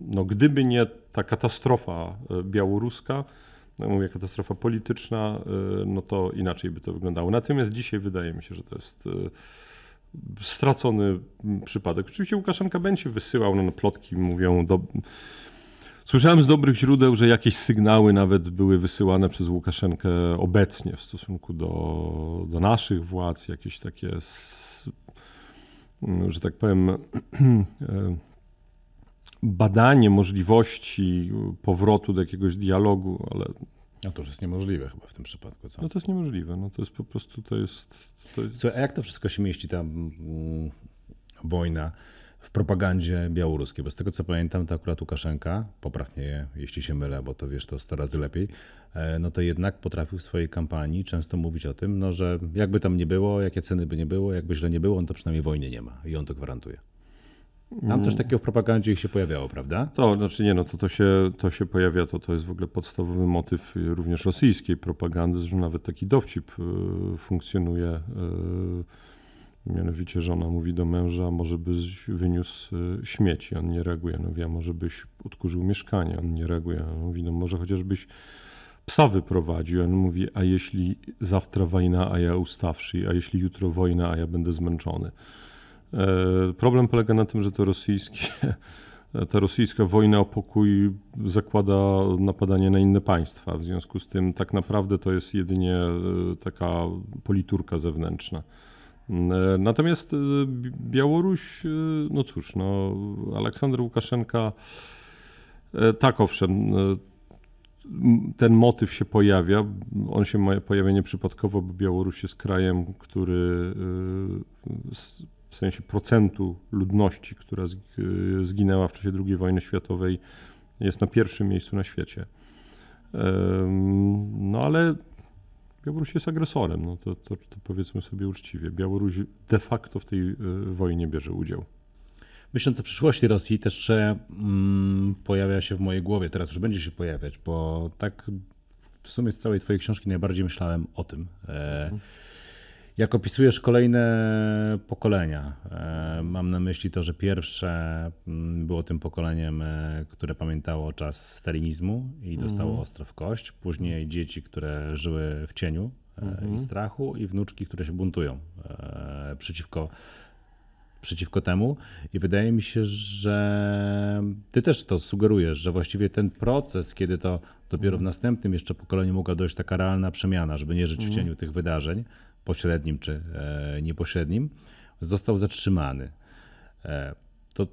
no, gdyby nie ta katastrofa yy, białoruska, no mówię katastrofa polityczna, no to inaczej by to wyglądało. Natomiast dzisiaj wydaje mi się, że to jest stracony przypadek. Oczywiście Łukaszenka będzie wysyłał, no, no plotki mówią do... Słyszałem z dobrych źródeł, że jakieś sygnały nawet były wysyłane przez Łukaszenkę obecnie w stosunku do, do naszych władz, jakieś takie, że tak powiem, e, badanie możliwości powrotu do jakiegoś dialogu, ale No to już jest niemożliwe chyba w tym przypadku, co? no to jest niemożliwe. No to jest po prostu, to jest... To jest... Słuchaj, a jak to wszystko się mieści, ta mm, wojna w propagandzie białoruskiej? Bo z tego co pamiętam, to akurat Łukaszenka, popraw mnie, jeśli się mylę, bo to wiesz to 100 razy lepiej, e, no to jednak potrafił w swojej kampanii często mówić o tym, no, że jakby tam nie było, jakie ceny by nie było, jakby źle nie było, no to przynajmniej wojny nie ma i on to gwarantuje. Tam coś takiego w propagandzie ich się pojawiało, prawda? To znaczy nie, no to, to, się, to się pojawia, to, to jest w ogóle podstawowy motyw również rosyjskiej propagandy, że nawet taki dowcip y, funkcjonuje y, Mianowicie żona mówi do męża, może byś wyniósł y, śmieci, on nie reaguje. Mówi, a może byś odkurzył mieszkanie, on nie reaguje. On mówi, no może chociażbyś psa wyprowadził. On mówi, a jeśli zawtra wojna, a ja ustawszy, a jeśli jutro wojna, a ja będę zmęczony. E, problem polega na tym, że to rosyjskie, ta rosyjska wojna o pokój zakłada napadanie na inne państwa. W związku z tym tak naprawdę to jest jedynie e, taka politurka zewnętrzna. E, natomiast Białoruś, no cóż, no, Aleksander Łukaszenka, tak owszem, ten motyw się pojawia. On się pojawia nieprzypadkowo, bo Białoruś jest krajem, który w sensie procentu ludności, która zginęła w czasie II wojny światowej, jest na pierwszym miejscu na świecie. No ale Białoruś jest agresorem, no to, to, to powiedzmy sobie uczciwie. Białoruś de facto w tej e, wojnie bierze udział. Myśląc o przyszłości Rosji, też mm, pojawia się w mojej głowie, teraz już będzie się pojawiać, bo tak w sumie z całej Twojej książki najbardziej myślałem o tym. E, mhm. Jak opisujesz kolejne pokolenia, e, mam na myśli to, że pierwsze mm, było tym pokoleniem, e, które pamiętało czas stalinizmu i dostało mm. ostro w kość. Później dzieci, które żyły w cieniu mm -hmm. i mhm. strachu, i wnuczki, które się buntują przeciwko, przeciwko temu. I wydaje mi się, że ty też to sugerujesz, że właściwie ten proces, kiedy to dopiero w mhm. następnym jeszcze pokoleniu mogła dojść taka realna przemiana, żeby nie żyć w cieniu tych wydarzeń pośrednim czy e, niepośrednim, został zatrzymany. E, to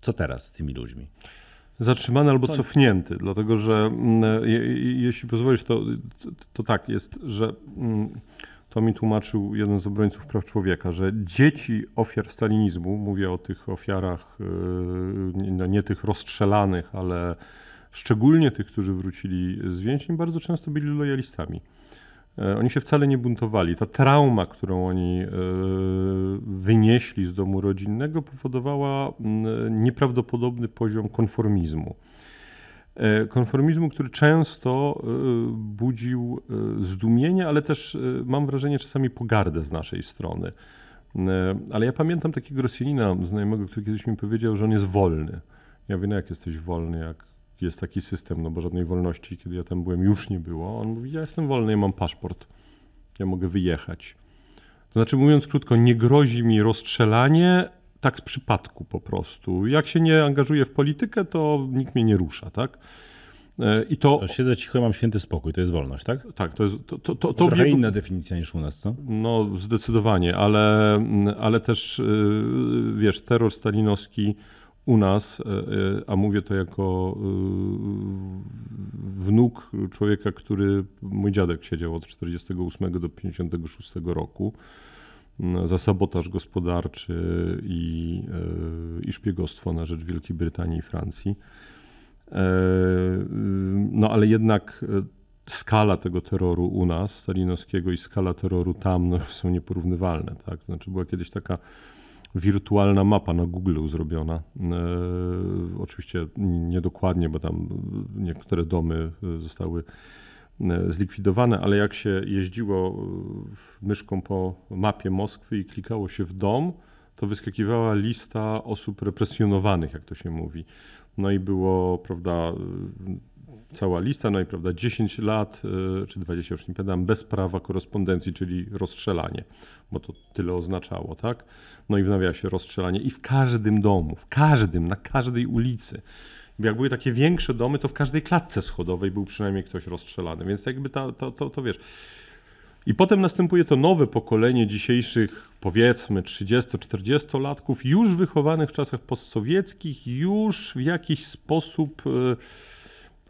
co teraz z tymi ludźmi? Zatrzymany albo co? cofnięty, dlatego że mm, jeśli pozwolisz, to, to tak jest, że mm, to mi tłumaczył jeden z obrońców praw człowieka, że dzieci ofiar stalinizmu, mówię o tych ofiarach, e, nie tych rozstrzelanych, ale szczególnie tych, którzy wrócili z więzień, bardzo często byli lojalistami. E, oni się wcale nie buntowali. Ta trauma, którą oni e, wynieśli z domu rodzinnego, powodowała nieprawdopodobny poziom konformizmu. E, konformizmu, który często budził zdumienie, ale też mam wrażenie czasami pogardę z naszej strony. Ale ja pamiętam takiego Rosjanina znajomego, który kiedyś mi powiedział, że on jest wolny. Ja wiem, no jak jesteś wolny, jak jest taki system, no bo żadnej wolności, kiedy ja tam byłem, już nie było. On mówi, ja jestem wolny, ja mam paszport, ja mogę wyjechać. To znaczy, mówiąc krótko, nie grozi mi rozstrzelanie, tak z przypadku po prostu. Jak się nie angażuję w politykę, to nikt mnie nie rusza, tak? E, I to... to siedzę cicho, mam święty spokój, to jest wolność, tak? Tak, to jest to, to, to, to trochę inna definicja niż u nas, co? No, zdecydowanie, ale, ale też y, wiesz, terror stalinowski u nas, e, e, a mówię to jako e, wnuk człowieka, który, mój dziadek siedział od 48 do 56 roku za sabotaż gospodarczy i, i szpiegostwo na rzecz Wielkiej Brytanii i Francji. No ale jednak skala tego terroru u nas, stalinowskiego i skala terroru tam no, są nieporównywalne. Tak? Znaczy była kiedyś taka wirtualna mapa na Google zrobiona. E, oczywiście niedokładnie, bo tam niektóre domy zostały e, zlikwidowane, ale jak się jeździło myszką po mapie Moskwy i klikało się w dom, to wyskakiwała lista osób represjonowanych, jak to się mówi. No i było, prawda, cała lista, no i prawda, 10 lat, e, czy 20, już nie pamiętam, bez prawa korespondencji, czyli rozstrzelanie, bo to tyle oznaczało, tak? No i w nawiasie rozstrzelanie i w każdym domu, w każdym, na każdej ulicy. Jak były takie większe domy, to w każdej klatce schodowej był przynajmniej ktoś rozstrzelany, więc jakby ta, to, to, to wiesz... I potem następuje to nowe pokolenie dzisiejszych, powiedzmy 30-40-latków, już wychowanych w czasach postsowieckich, już w jakiś sposób... Yy,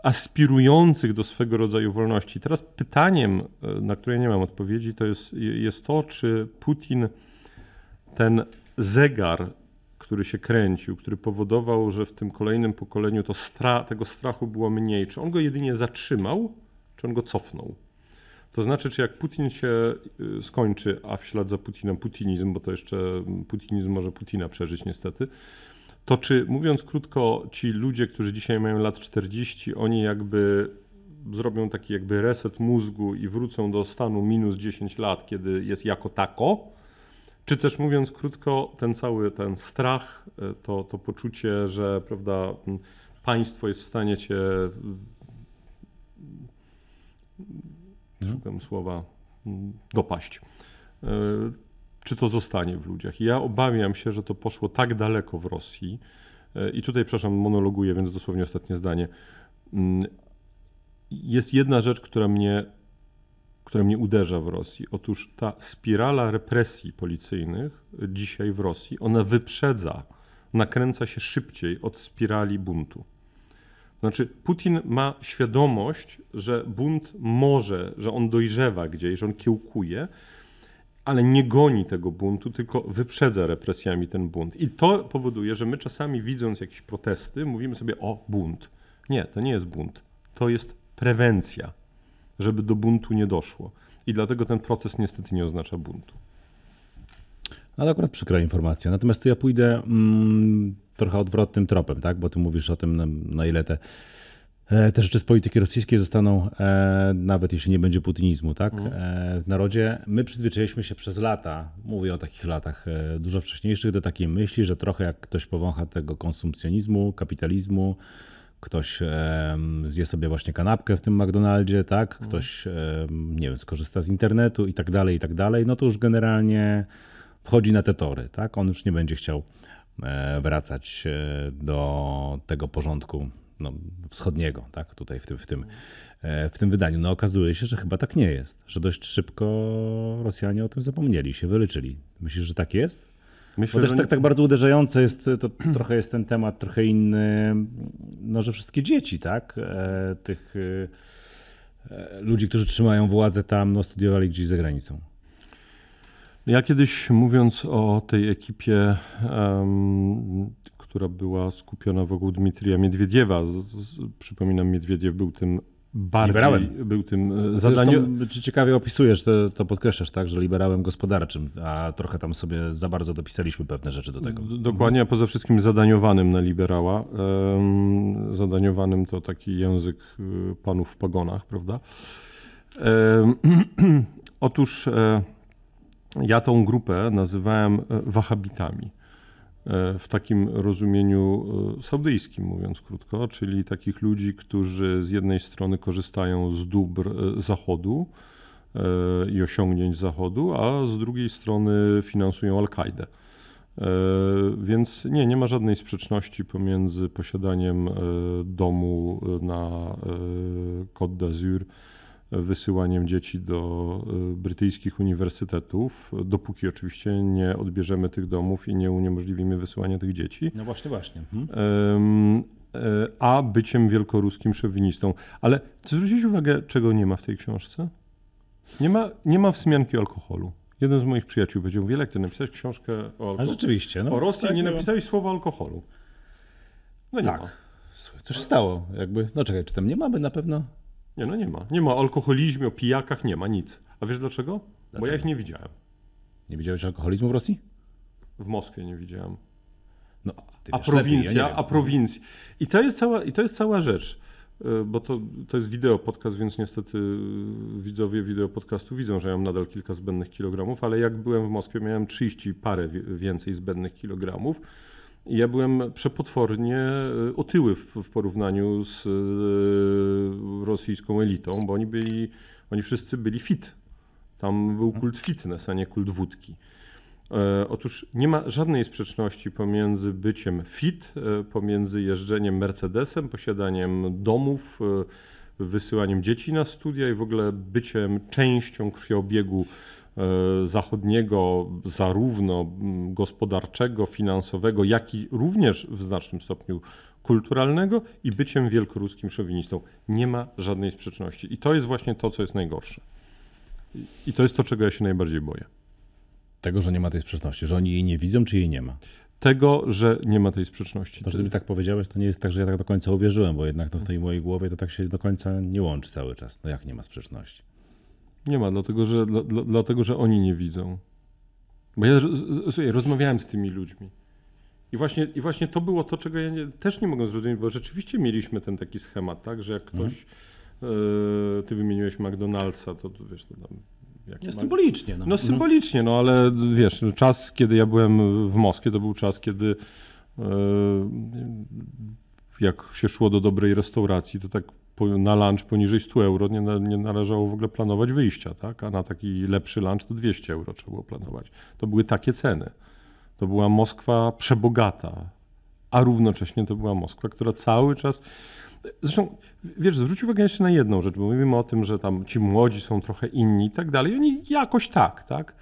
aspirujących do swego rodzaju wolności. Teraz pytaniem, e, na które nie mam odpowiedzi, to jest, jest to, czy Putin ten zegar, który się kręcił, który powodował, że w tym kolejnym pokoleniu to stra tego strachu było mniej, czy on go jedynie zatrzymał, czy on go cofnął? To znaczy, czy jak Putin się e, skończy, a w ślad za Putinem putinizm, bo to jeszcze putinizm może Putina przeżyć niestety, to czy, mówiąc krótko, ci ludzie, którzy dzisiaj mają lat 40, oni jakby zrobią taki jakby reset mózgu i wrócą do stanu minus 10 lat, kiedy jest jako tako, Czy też mówiąc krótko, ten cały ten strach, e, to, to poczucie, że prawda, państwo jest w stanie cię. Szukam słowa dopaść. E, Czy to zostanie w ludziach? Ja obawiam się, że to poszło tak daleko w Rosji. e, I tutaj, przepraszam, monologuję, więc dosłownie ostatnie zdanie. Mm, Jest jedna rzecz, która mnie która mnie uderza w Rosji. Otóż ta spirala represji policyjnych dzisiaj w Rosji, ona wyprzedza, nakręca się szybciej od spirali buntu. Znaczy, Putin ma świadomość, że bunt może, że on dojrzewa gdzieś, że on kiełkuje, ale nie goni tego buntu, tylko wyprzedza represjami ten bunt. I to powoduje, że my czasami widząc jakieś protesty, mówimy sobie o bunt. Nie, to nie jest bunt. To jest prewencja, żeby do buntu nie doszło. I dlatego ten protest niestety nie oznacza buntu. No to akurat przykra informacja. Natomiast tu ja pójdę mm, trochę odwrotnym tropem, tak? Bo ty mówisz o tym, na, na ile te, te rzeczy z polityki rosyjskiej zostaną, e, nawet jeśli nie będzie putinizmu, tak? Mhm. E, w narodzie my przyzwyczailiśmy się przez lata, mówię o takich latach e, dużo wcześniejszych, do takiej myśli, że trochę jak ktoś powącha tego konsumpcjonizmu, kapitalizmu, ktoś zje sobie właśnie kanapkę w tym McDonaldzie, tak? Ktoś, em, nie wiem, skorzysta z internetu i tak dalej, i tak dalej, no to już generalnie wchodzi na te tory, tak? On już nie będzie chciał e, wracać e, do tego porządku no, wschodniego, tak? Tutaj w tym, w, tym, e, w tym wydaniu. No okazuje się, że chyba tak nie jest, że dość szybko Rosjanie o tym zapomnieli, się wyleczyli. Myślisz, że tak jest? Myślę, Bo też tak, tak bardzo uderzające jest, to trochę jest ten temat trochę inny, no, że wszystkie dzieci, tak, e, tych e, e, ludzi, którzy trzymają władzę tam, no, studiowali gdzieś za granicą. Ja kiedyś mówiąc o tej ekipie, która była skupiona wokół Dmitrija Miedwiediewa, z, z, przypominam, Miedwiediew był tym bardziej, Liberałem. był tym e, Zadanie... zadaniem. Czy ciekawie opisujesz, to, to podkreślasz, tak, że liberałem gospodarczym, a trochę tam sobie za bardzo dopisaliśmy pewne rzeczy do tego. Dokładnie, a poza wszystkim zadaniowanym na liberała. Zadaniowanym to taki język y, panów w pogonach, prawda? Otóż e, ja tą grupę nazywałem e, wahabitami. E, W takim rozumieniu e, saudyjskim, mówiąc krótko, czyli takich ludzi, którzy z jednej strony korzystają z dóbr e, Zachodu i osiągnięć Zachodu, a z drugiej strony finansują Al-Kaidę. Więc nie, nie ma żadnej sprzeczności pomiędzy posiadaniem domu na Côte d'Azur, wysyłaniem dzieci do e, brytyjskich uniwersytetów, dopóki oczywiście nie odbierzemy tych domów i nie uniemożliwimy wysyłania tych dzieci, No właśnie, właśnie. Mhm. e, a byciem wielkoruskim szowinistą. Ale zwrócić uwagę, czego nie ma w tej książce? Nie ma, nie ma wzmianki o alkoholu. Jeden z moich przyjaciół powiedział, Wielek, ty napisałeś książkę o A alkoholu. rzeczywiście. No, O Rosji tak nie było. napisałeś słowa alkoholu. No nie Tak. ma. Słuchaj, Co się stało? Jakby, no czekaj, czy tam nie mamy na pewno? Nie, no nie ma. Nie ma o alkoholizmie, o pijakach, nie ma nic. A wiesz dlaczego? Bo ja Dlaczego? ich nie widziałem. Nie widziałeś alkoholizmu w Rosji? W Moskwie nie widziałem. No, A wiesz lepiej, prowincja, ja a prowincja. I to jest cała, i to jest cała rzecz. y, Bo to, to jest wideo podcast, więc niestety y, widzowie wideo podcastu widzą, że ja mam nadal kilka zbędnych kilogramów, ale jak byłem w Moskwie, miałem 30 parę więcej zbędnych kilogramów. Ja byłem przepotwornie y, otyły w, porównaniu z y, rosyjską elitą, bo oni byli, oni wszyscy byli fit. Tam był kult fitness, a nie kult wódki. E, Otóż nie ma żadnej sprzeczności pomiędzy byciem fit, e, pomiędzy jeżdżeniem Mercedesem, posiadaniem domów, e, wysyłaniem dzieci na studia i w ogóle byciem częścią krwiobiegu e, zachodniego, zarówno gospodarczego, finansowego, jak i również w znacznym stopniu kulturalnego i byciem wielkoruskim szowinistą. Nie ma żadnej sprzeczności. I to jest właśnie to, co jest najgorsze. I- I to jest to, czego ja się najbardziej boję. Tego, że nie ma tej sprzeczności, że oni jej nie widzą, czy jej nie ma. tego, że nie ma tej sprzeczności. To, że ty mi tak powiedziałeś, to nie jest tak, że ja tak do końca uwierzyłem, bo jednak no, w tej mojej głowie to tak się do końca nie łączy cały czas. No jak nie ma sprzeczności? Nie ma, dlatego że, dla, dla, dlatego, że oni nie widzą. Bo ja słuchaj, rozmawiałem z tymi ludźmi. I właśnie, I właśnie to było to, czego ja nie, też nie mogę zrozumieć, bo rzeczywiście mieliśmy ten taki schemat, tak, że jak ktoś, e, ty wymieniłeś McDonald'sa, to, to wiesz, to tam ma- symbolicznie. No. No symbolicznie, no ale wiesz, czas, kiedy ja byłem w Moskwie, to był czas, kiedy e, jak się szło do dobrej restauracji, to tak na lunch poniżej 100 euro nie, nie należało w ogóle planować wyjścia, tak? A na taki lepszy lunch to 200 euro trzeba było planować. To były takie ceny. To była Moskwa przebogata, a równocześnie to była Moskwa, która cały czas. Zresztą, wiesz, zwróć uwagę jeszcze na jedną rzecz, bo mówimy o tym, że tam ci młodzi są trochę inni i tak dalej. Oni jakoś tak, tak?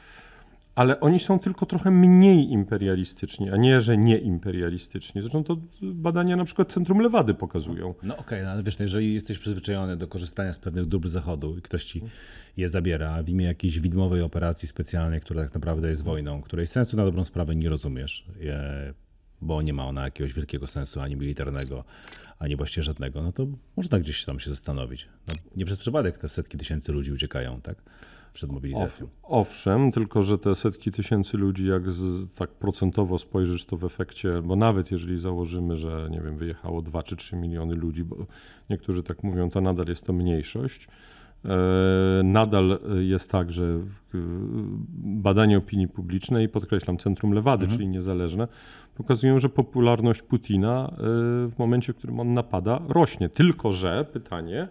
Ale oni są tylko trochę mniej imperialistyczni, a nie, że nie imperialistyczni. Zresztą to badania na przykład Centrum Lewady pokazują. No okej, no ale wiesz, no jeżeli jesteś przyzwyczajony do korzystania z pewnych dóbr Zachodu i ktoś ci je zabiera w imię jakiejś widmowej operacji specjalnej, która tak naprawdę jest wojną, której sensu na dobrą sprawę nie rozumiesz, bo nie ma ona jakiegoś wielkiego sensu ani militarnego, ani właściwie żadnego, no to można gdzieś tam się zastanowić. No, nie przez przypadek te setki tysięcy ludzi uciekają, tak? Przed mobilizacją. Ow- Owszem, tylko że te setki tysięcy ludzi, jak z, tak procentowo spojrzysz, to w efekcie, bo nawet jeżeli założymy, że nie wiem, wyjechało 2 czy 3 miliony ludzi, bo niektórzy tak mówią, to nadal jest to mniejszość. E, Nadal jest tak, że badania opinii publicznej, podkreślam, Centrum Lewady, czyli niezależne, pokazują, że popularność Putina e, w momencie, w którym on napada, rośnie. Tylko, że pytanie,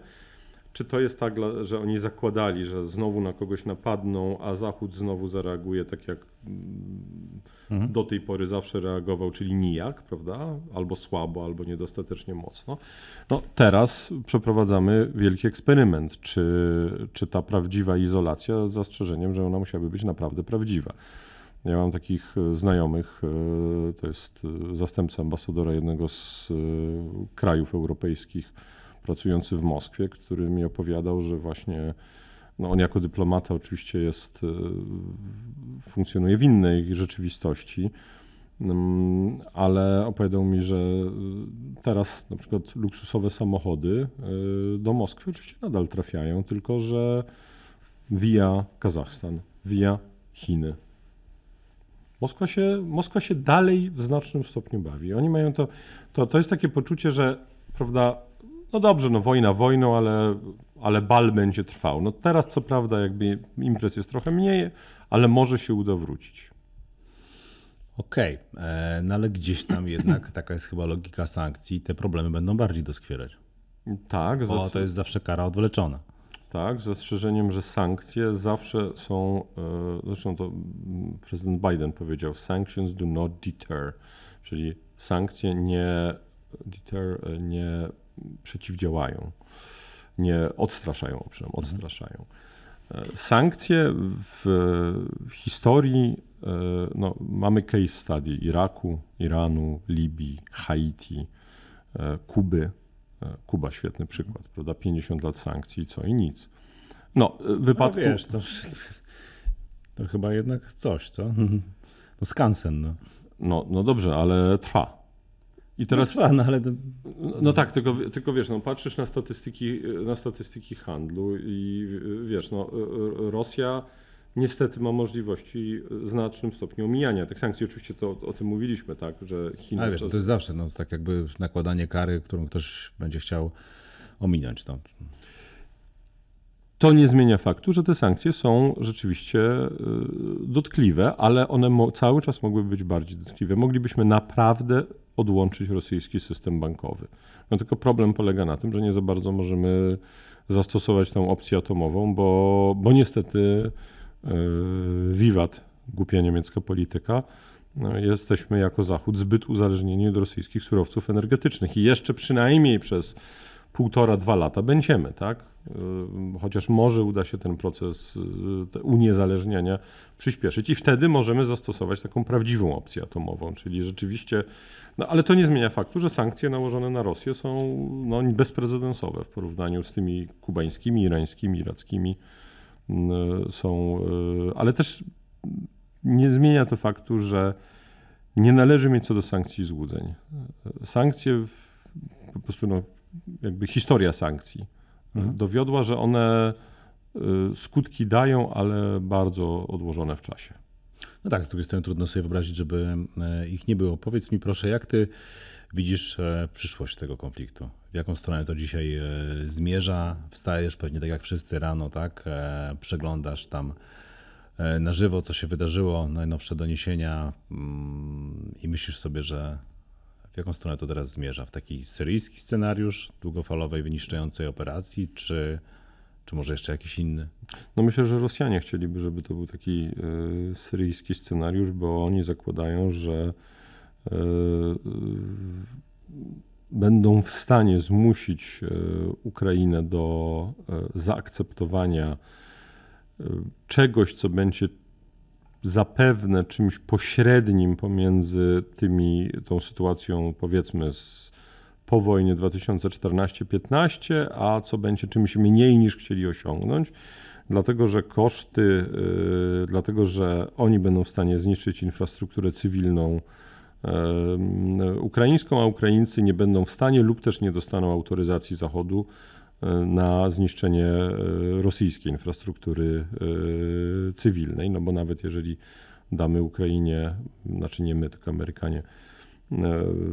czy to jest tak, że oni zakładali, że znowu na kogoś napadną, a Zachód znowu zareaguje tak, jak mm, do tej pory zawsze reagował, czyli nijak, prawda? Albo słabo, albo niedostatecznie mocno. No, teraz przeprowadzamy wielki eksperyment, czy, czy ta prawdziwa izolacja, z zastrzeżeniem, że ona musiałaby być naprawdę prawdziwa. Ja mam takich e, znajomych, e, to jest e, zastępca ambasadora jednego z krajów europejskich, pracujący w Moskwie, który mi opowiadał, że właśnie no on jako dyplomata oczywiście jest, e, funkcjonuje w innej rzeczywistości, mm, ale opowiadał mi, że e, teraz na przykład luksusowe samochody e, do Moskwy oczywiście nadal trafiają, tylko że via Kazachstan, via Chiny. Moskwa się, Moskwa się dalej w znacznym stopniu bawi. Oni mają to, to, to jest takie poczucie, że prawda, no dobrze, no wojna wojną, ale, ale bal będzie trwał. No teraz co prawda jakby imprez jest trochę mniej, ale może się uda wrócić. Okej, e, no ale gdzieś tam jednak taka jest chyba logika sankcji, te problemy będą bardziej doskwierać, Tak, bo zas- to jest zawsze kara odwleczona. tak, z zastrzeżeniem, że sankcje zawsze są, e, zresztą to mm, prezydent Biden powiedział, sanctions do not deter, czyli sankcje nie deter, e, nie przeciwdziałają, nie odstraszają, owszem, odstraszają. E, Sankcje w, historii, e, no, mamy case study Iraku, Iranu, Libii, Haiti, e, Kuby. Kuba świetny przykład, prawda? 50 lat sankcji, co i nic. No, wypadku. No wiesz, to, to chyba jednak coś, co? No skansen, no. No, no dobrze, ale trwa. I Teraz, no, no ale No tak, tylko, tylko wiesz, no, patrzysz na statystyki, na statystyki handlu i wiesz, no, Rosja niestety ma możliwości w znacznym stopniu omijania tych sankcji. Oczywiście to o tym mówiliśmy, tak, że Chiny. ale wiesz, to- to jest zawsze no, tak jakby nakładanie kary, którą ktoś będzie chciał ominąć. No. To nie zmienia faktu, że te sankcje są rzeczywiście y, dotkliwe, ale one cały czas mogłyby być bardziej dotkliwe. Moglibyśmy naprawdę odłączyć rosyjski system bankowy. No tylko problem polega na tym, że nie za bardzo możemy zastosować tą opcję atomową, bo, bo niestety y, wiwat, głupia niemiecka polityka, no, jesteśmy jako Zachód zbyt uzależnieni od rosyjskich surowców energetycznych i jeszcze przynajmniej przez półtora, dwa lata będziemy, tak? Y, Chociaż może uda się ten proces y, uniezależniania przyspieszyć i wtedy możemy zastosować taką prawdziwą opcję atomową, czyli rzeczywiście, no ale to nie zmienia faktu, że sankcje nałożone na Rosję są no, bezprecedensowe w porównaniu z tymi kubańskimi, irańskimi, irackimi y, są, ale też nie zmienia to faktu, że nie należy mieć co do sankcji złudzeń. Sankcje, po prostu no, jakby historia sankcji Mhm. dowiodła, że one y, skutki dają, ale bardzo odłożone w czasie. no tak, z drugiej strony trudno sobie wyobrazić, żeby e, ich nie było. Powiedz mi proszę, jak ty widzisz e, przyszłość tego konfliktu? W jaką stronę to dzisiaj e, zmierza? Wstajesz pewnie tak jak wszyscy rano, tak? Przeglądasz tam na żywo, co się wydarzyło, najnowsze doniesienia mm, i myślisz sobie, że w jaką stronę to teraz zmierza? W taki syryjski scenariusz długofalowej, wyniszczającej operacji, czy, czy może jeszcze jakiś inny? No myślę, że Rosjanie chcieliby, żeby to był taki y, syryjski scenariusz, bo oni zakładają, że y, będą w stanie zmusić y, Ukrainę do zaakceptowania czegoś, co będzie zapewne czymś pośrednim pomiędzy tymi, tą sytuacją powiedzmy z po wojnie 2014-15, a co będzie czymś mniej niż chcieli osiągnąć, dlatego że koszty, yy, dlatego że oni będą w stanie zniszczyć infrastrukturę cywilną yy, ukraińską, a Ukraińcy nie będą w stanie lub też nie dostaną autoryzacji Zachodu na zniszczenie yy, rosyjskiej infrastruktury yy, cywilnej, no bo nawet jeżeli damy Ukrainie, znaczy nie my, tylko Amerykanie, e,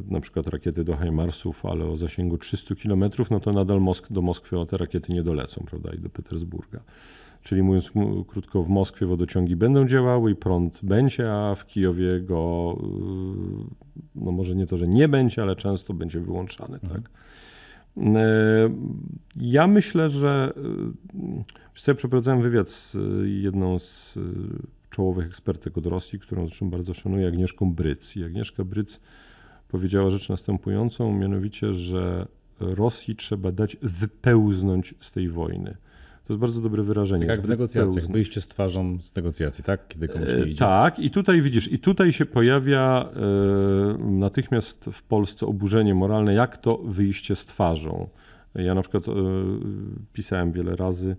na przykład rakiety do Heimarsów, ale o zasięgu 300 km, no to nadal Mosk do Moskwy te rakiety nie dolecą, prawda, i do Petersburga. Czyli mówiąc krótko, w Moskwie wodociągi będą działały i prąd będzie, a w Kijowie go, no może nie to, że nie będzie, ale często będzie wyłączany, tak. E, Ja myślę, że co, ja przeprowadzałem wywiad z y, jedną z czołowych ekspertek od Rosji, którą zresztą bardzo szanuję, Agnieszką Bryc. I Agnieszka Bryc powiedziała rzecz następującą, mianowicie, że Rosji trzeba dać wypełznąć z tej wojny. To jest bardzo dobre wyrażenie. Tak jak w negocjacjach, wyjście z twarzą z negocjacji, tak? Kiedy komuś nie E, idzie. Tak, i tutaj widzisz, i tutaj się pojawia e, natychmiast w Polsce oburzenie moralne, jak to wyjście z twarzą. Ja na przykład e, pisałem wiele razy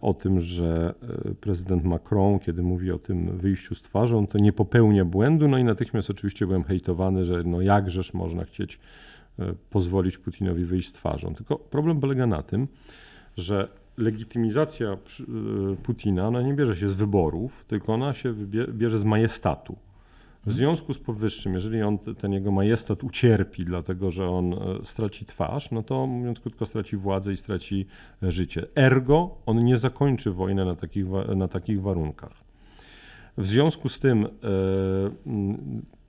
o tym, że prezydent Macron, kiedy mówi o tym wyjściu z twarzą, to nie popełnia błędu, no i natychmiast oczywiście byłem hejtowany, że no jakżeż można chcieć pozwolić Putinowi wyjść z twarzą. Tylko problem polega na tym, że legitymizacja y, Putina ona nie bierze się z wyborów, tylko ona się bierze z majestatu. W związku z powyższym, jeżeli on te- ten jego majestat ucierpi, dlatego że on e, straci twarz, no to mówiąc krótko, straci władzę i straci e, życie. Ergo, on nie zakończy wojny na takich, na takich warunkach. W związku z tym e,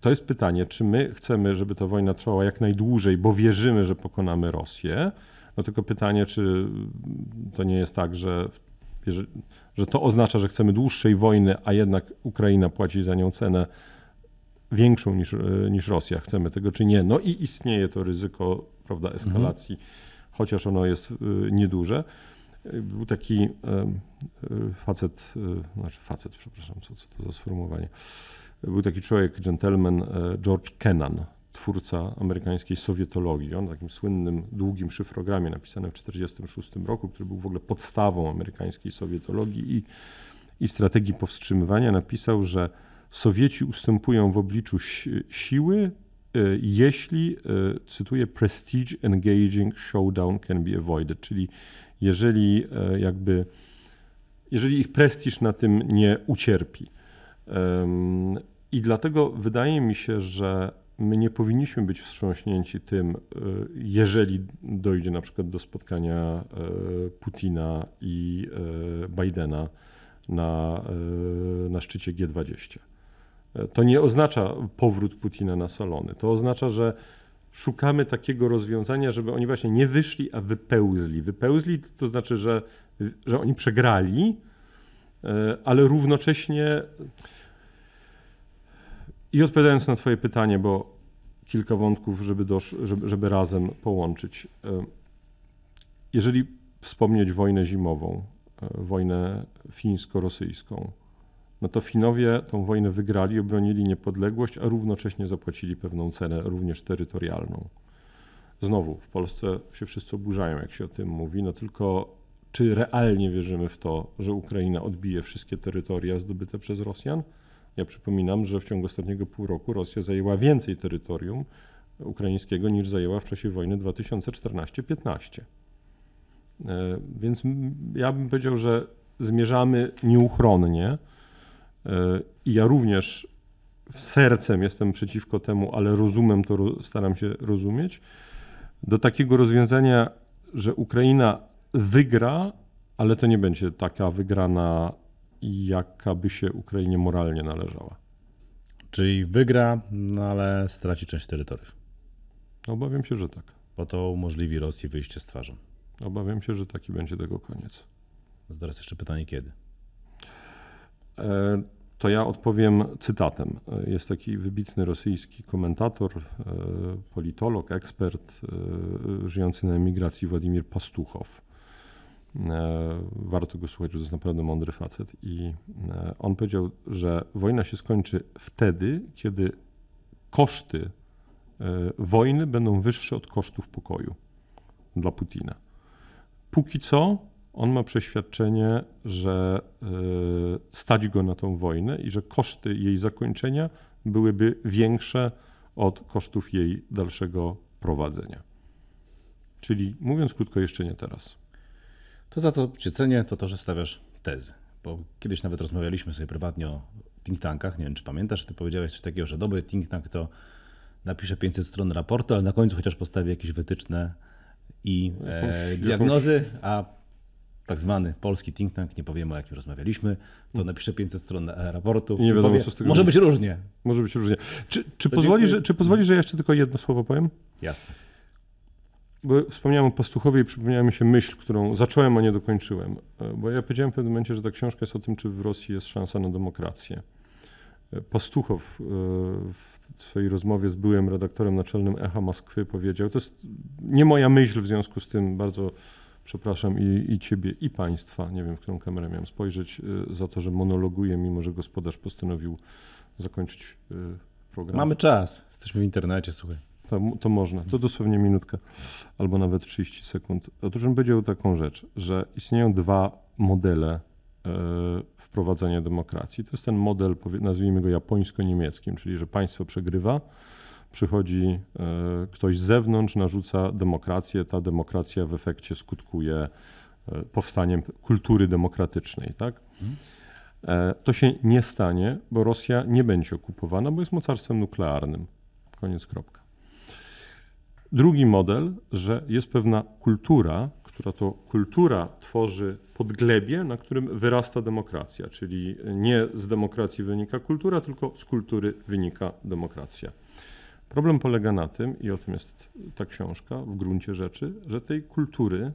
to jest pytanie, czy my chcemy, żeby ta wojna trwała jak najdłużej, bo wierzymy, że pokonamy Rosję. No tylko pytanie, czy to nie jest tak, że, że, to oznacza, że chcemy dłuższej wojny, a jednak Ukraina płaci za nią cenę większą niż, e, niż Rosja. Chcemy tego czy nie. No i istnieje to ryzyko prawda, eskalacji, chociaż ono jest e, nieduże. E, Był taki facet, znaczy facet, przepraszam, co, co to za sformułowanie. Był taki człowiek, gentleman George Kennan, twórca amerykańskiej sowietologii. On w takim słynnym, długim szyfrogramie napisanym w 1946 roku, który był w ogóle podstawą amerykańskiej sowietologii i, i strategii powstrzymywania, napisał, że Sowieci ustępują w obliczu si- siły, e, jeśli, e, cytuję, prestige engaging showdown can be avoided, czyli jeżeli e, jakby, jeżeli ich prestiż na tym nie ucierpi. I dlatego wydaje mi się, że my nie powinniśmy być wstrząśnięci tym, e, jeżeli dojdzie na przykład do spotkania e, Putina i e, Bidena na, na szczycie G20. E, To nie oznacza powrót Putina na salony. To oznacza, że szukamy takiego rozwiązania, żeby oni właśnie nie wyszli, a wypełzli. Wypełzli to znaczy, że, że oni przegrali, ale równocześnie i odpowiadając na Twoje pytanie, bo kilka wątków, żeby, dosz, żeby, żeby razem połączyć. E, Jeżeli wspomnieć wojnę zimową, e, wojnę fińsko-rosyjską, no to Finowie tą wojnę wygrali, obronili niepodległość, a równocześnie zapłacili pewną cenę, również terytorialną. Znowu, w Polsce się wszyscy oburzają, jak się o tym mówi, no tylko czy realnie wierzymy w to, że Ukraina odbije wszystkie terytoria zdobyte przez Rosjan? Ja przypominam, że w ciągu ostatniego pół roku Rosja zajęła więcej terytorium ukraińskiego niż zajęła w czasie wojny 2014-15. E, Więc ja bym powiedział, że zmierzamy nieuchronnie. E, I ja również sercem jestem przeciwko temu, ale rozumem to, staram się rozumieć, do takiego rozwiązania, że Ukraina wygra, ale to nie będzie taka wygrana, jaka by się Ukrainie moralnie należała. Czyli wygra, no ale straci część terytoriów. Obawiam się, że tak. Bo to umożliwi Rosji wyjście z twarzą. Obawiam się, że taki będzie tego koniec. No teraz jeszcze pytanie kiedy? E, To ja odpowiem cytatem. E, Jest taki wybitny rosyjski komentator, e, politolog, ekspert żyjący na emigracji Władimir Pastuchow. E, Warto go słuchać, bo to jest naprawdę mądry facet. I e, on powiedział, że wojna się skończy wtedy, kiedy koszty e, wojny będą wyższe od kosztów pokoju dla Putina. Póki co on ma przeświadczenie, że stać go na tą wojnę i że koszty jej zakończenia byłyby większe od kosztów jej dalszego prowadzenia. Czyli mówiąc krótko, jeszcze nie teraz. To za co cię cenię, to to, że stawiasz tezy. Bo kiedyś nawet rozmawialiśmy sobie prywatnie o think tankach. Nie wiem, czy pamiętasz, ty powiedziałeś coś takiego, że dobry think tank to napisze 500 stron raportu, ale na końcu chociaż postawi jakieś wytyczne i e, Jakąś- diagnozy, a tak zwany polski think tank, nie powiemy o jakim rozmawialiśmy, to napisze 500 stron e, raportu I nie wiadomo, powie, co z tego może być różnie. Może być różnie. Czy, czy, To pozwoli, dziękuję. że, czy pozwoli, że ja jeszcze tylko jedno słowo powiem? Jasne. Bo wspomniałem o Pastuchowie i przypomniała mi się myśl, którą zacząłem, a nie dokończyłem. E, Bo ja powiedziałem w pewnym momencie, że ta książka jest o tym, czy w Rosji jest szansa na demokrację. E, Pastuchow e, w swojej rozmowie z byłym redaktorem naczelnym Echa Moskwy powiedział, to jest nie moja myśl, w związku z tym bardzo przepraszam i, i ciebie, i państwa, nie wiem, w którą kamerę miałem spojrzeć, za to, że monologuję, mimo że gospodarz postanowił zakończyć program. Mamy czas. Jesteśmy w internecie, słuchaj. To, to można, to dosłownie minutkę albo nawet 30 sekund. Otóż on powiedział taką rzecz, że istnieją dwa modele e, wprowadzania demokracji. To jest ten model, nazwijmy go japońsko-niemieckim, czyli że państwo przegrywa, przychodzi e, ktoś z zewnątrz, narzuca demokrację, ta demokracja w efekcie skutkuje e, powstaniem kultury demokratycznej. Tak? E, To się nie stanie, bo Rosja nie będzie okupowana, bo jest mocarstwem nuklearnym. Koniec, kropka. Drugi model, że jest pewna kultura, która to kultura tworzy podglebie, na którym wyrasta demokracja, czyli nie z demokracji wynika kultura, tylko z kultury wynika demokracja. Problem polega na tym, i o tym jest ta książka w gruncie rzeczy, że tej kultury,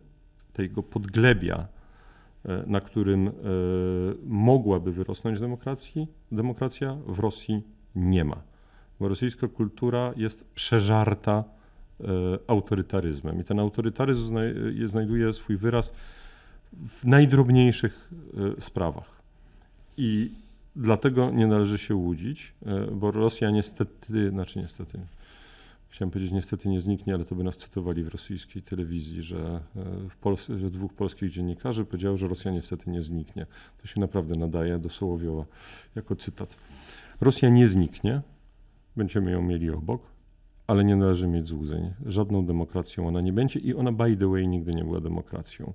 tego podglebia, e, na którym e, mogłaby wyrosnąć demokracji, demokracja w Rosji nie ma. Bo rosyjska kultura jest przeżarta autorytaryzmem. I ten autorytaryzm znaj- je- znajduje swój wyraz w najdrobniejszych e, sprawach. I dlatego nie należy się łudzić, e, bo Rosja niestety, znaczy niestety, chciałem powiedzieć niestety nie zniknie, ale to by nas cytowali w rosyjskiej telewizji, że, e, w Pols- że dwóch polskich dziennikarzy powiedziało, że Rosja niestety nie zniknie. To się naprawdę nadaje do Sołowiowa jako cytat. Rosja nie zniknie, będziemy ją mieli obok, ale nie należy mieć złudzeń. Żadną demokracją ona nie będzie i ona by the way nigdy nie była demokracją.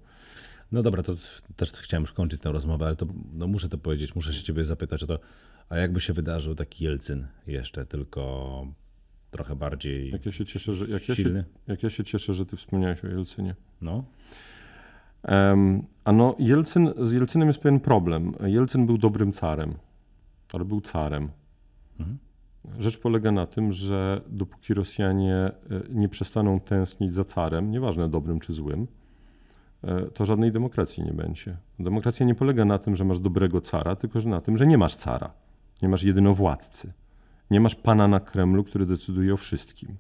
No dobra, to też chciałem już kończyć tę rozmowę, ale to no muszę to powiedzieć, muszę się ciebie zapytać o to, a jakby się wydarzył taki Jelcyn jeszcze, tylko trochę bardziej Jak ja się cieszę, że, jak ja się, silny? jak ja się cieszę, że ty wspomniałeś o Jelcynie. No, Em, a no, Jelcyn, z Jelcynem jest pewien problem. Jelcyn był dobrym carem, ale był carem. Mhm. Rzecz polega na tym, że dopóki Rosjanie e, nie przestaną tęsknić za carem, nieważne dobrym czy złym, e, to żadnej demokracji nie będzie. Demokracja nie polega na tym, że masz dobrego cara, tylko że na tym, że nie masz cara. Nie masz jedynowładcy. Nie masz pana na Kremlu, który decyduje o wszystkim.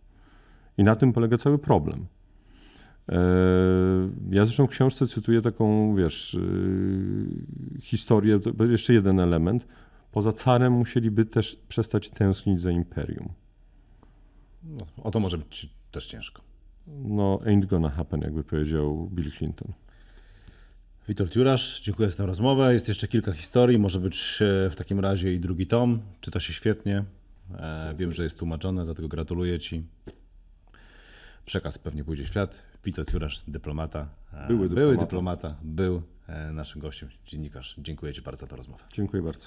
I na tym polega cały problem. E, Ja zresztą w książce cytuję taką, wiesz, historię, to jeszcze jeden element. Poza carem musieliby też przestać tęsknić za imperium. no o to może być też ciężko. No, ain't gonna happen, jakby powiedział Bill Clinton. Witold Jurasz, dziękuję za tę rozmowę. Jest jeszcze kilka historii, może być e, w takim razie i drugi tom. Czyta się świetnie. E, Wiem, że jest tłumaczone, dlatego gratuluję Ci. Przekaz pewnie pójdzie w świat. Witold Jurasz, dyplomata. E, Były Były dyplomata. dyplomata, był naszym gościem, dziennikarz. Dziękuję Ci bardzo za tę rozmowę. Dziękuję bardzo.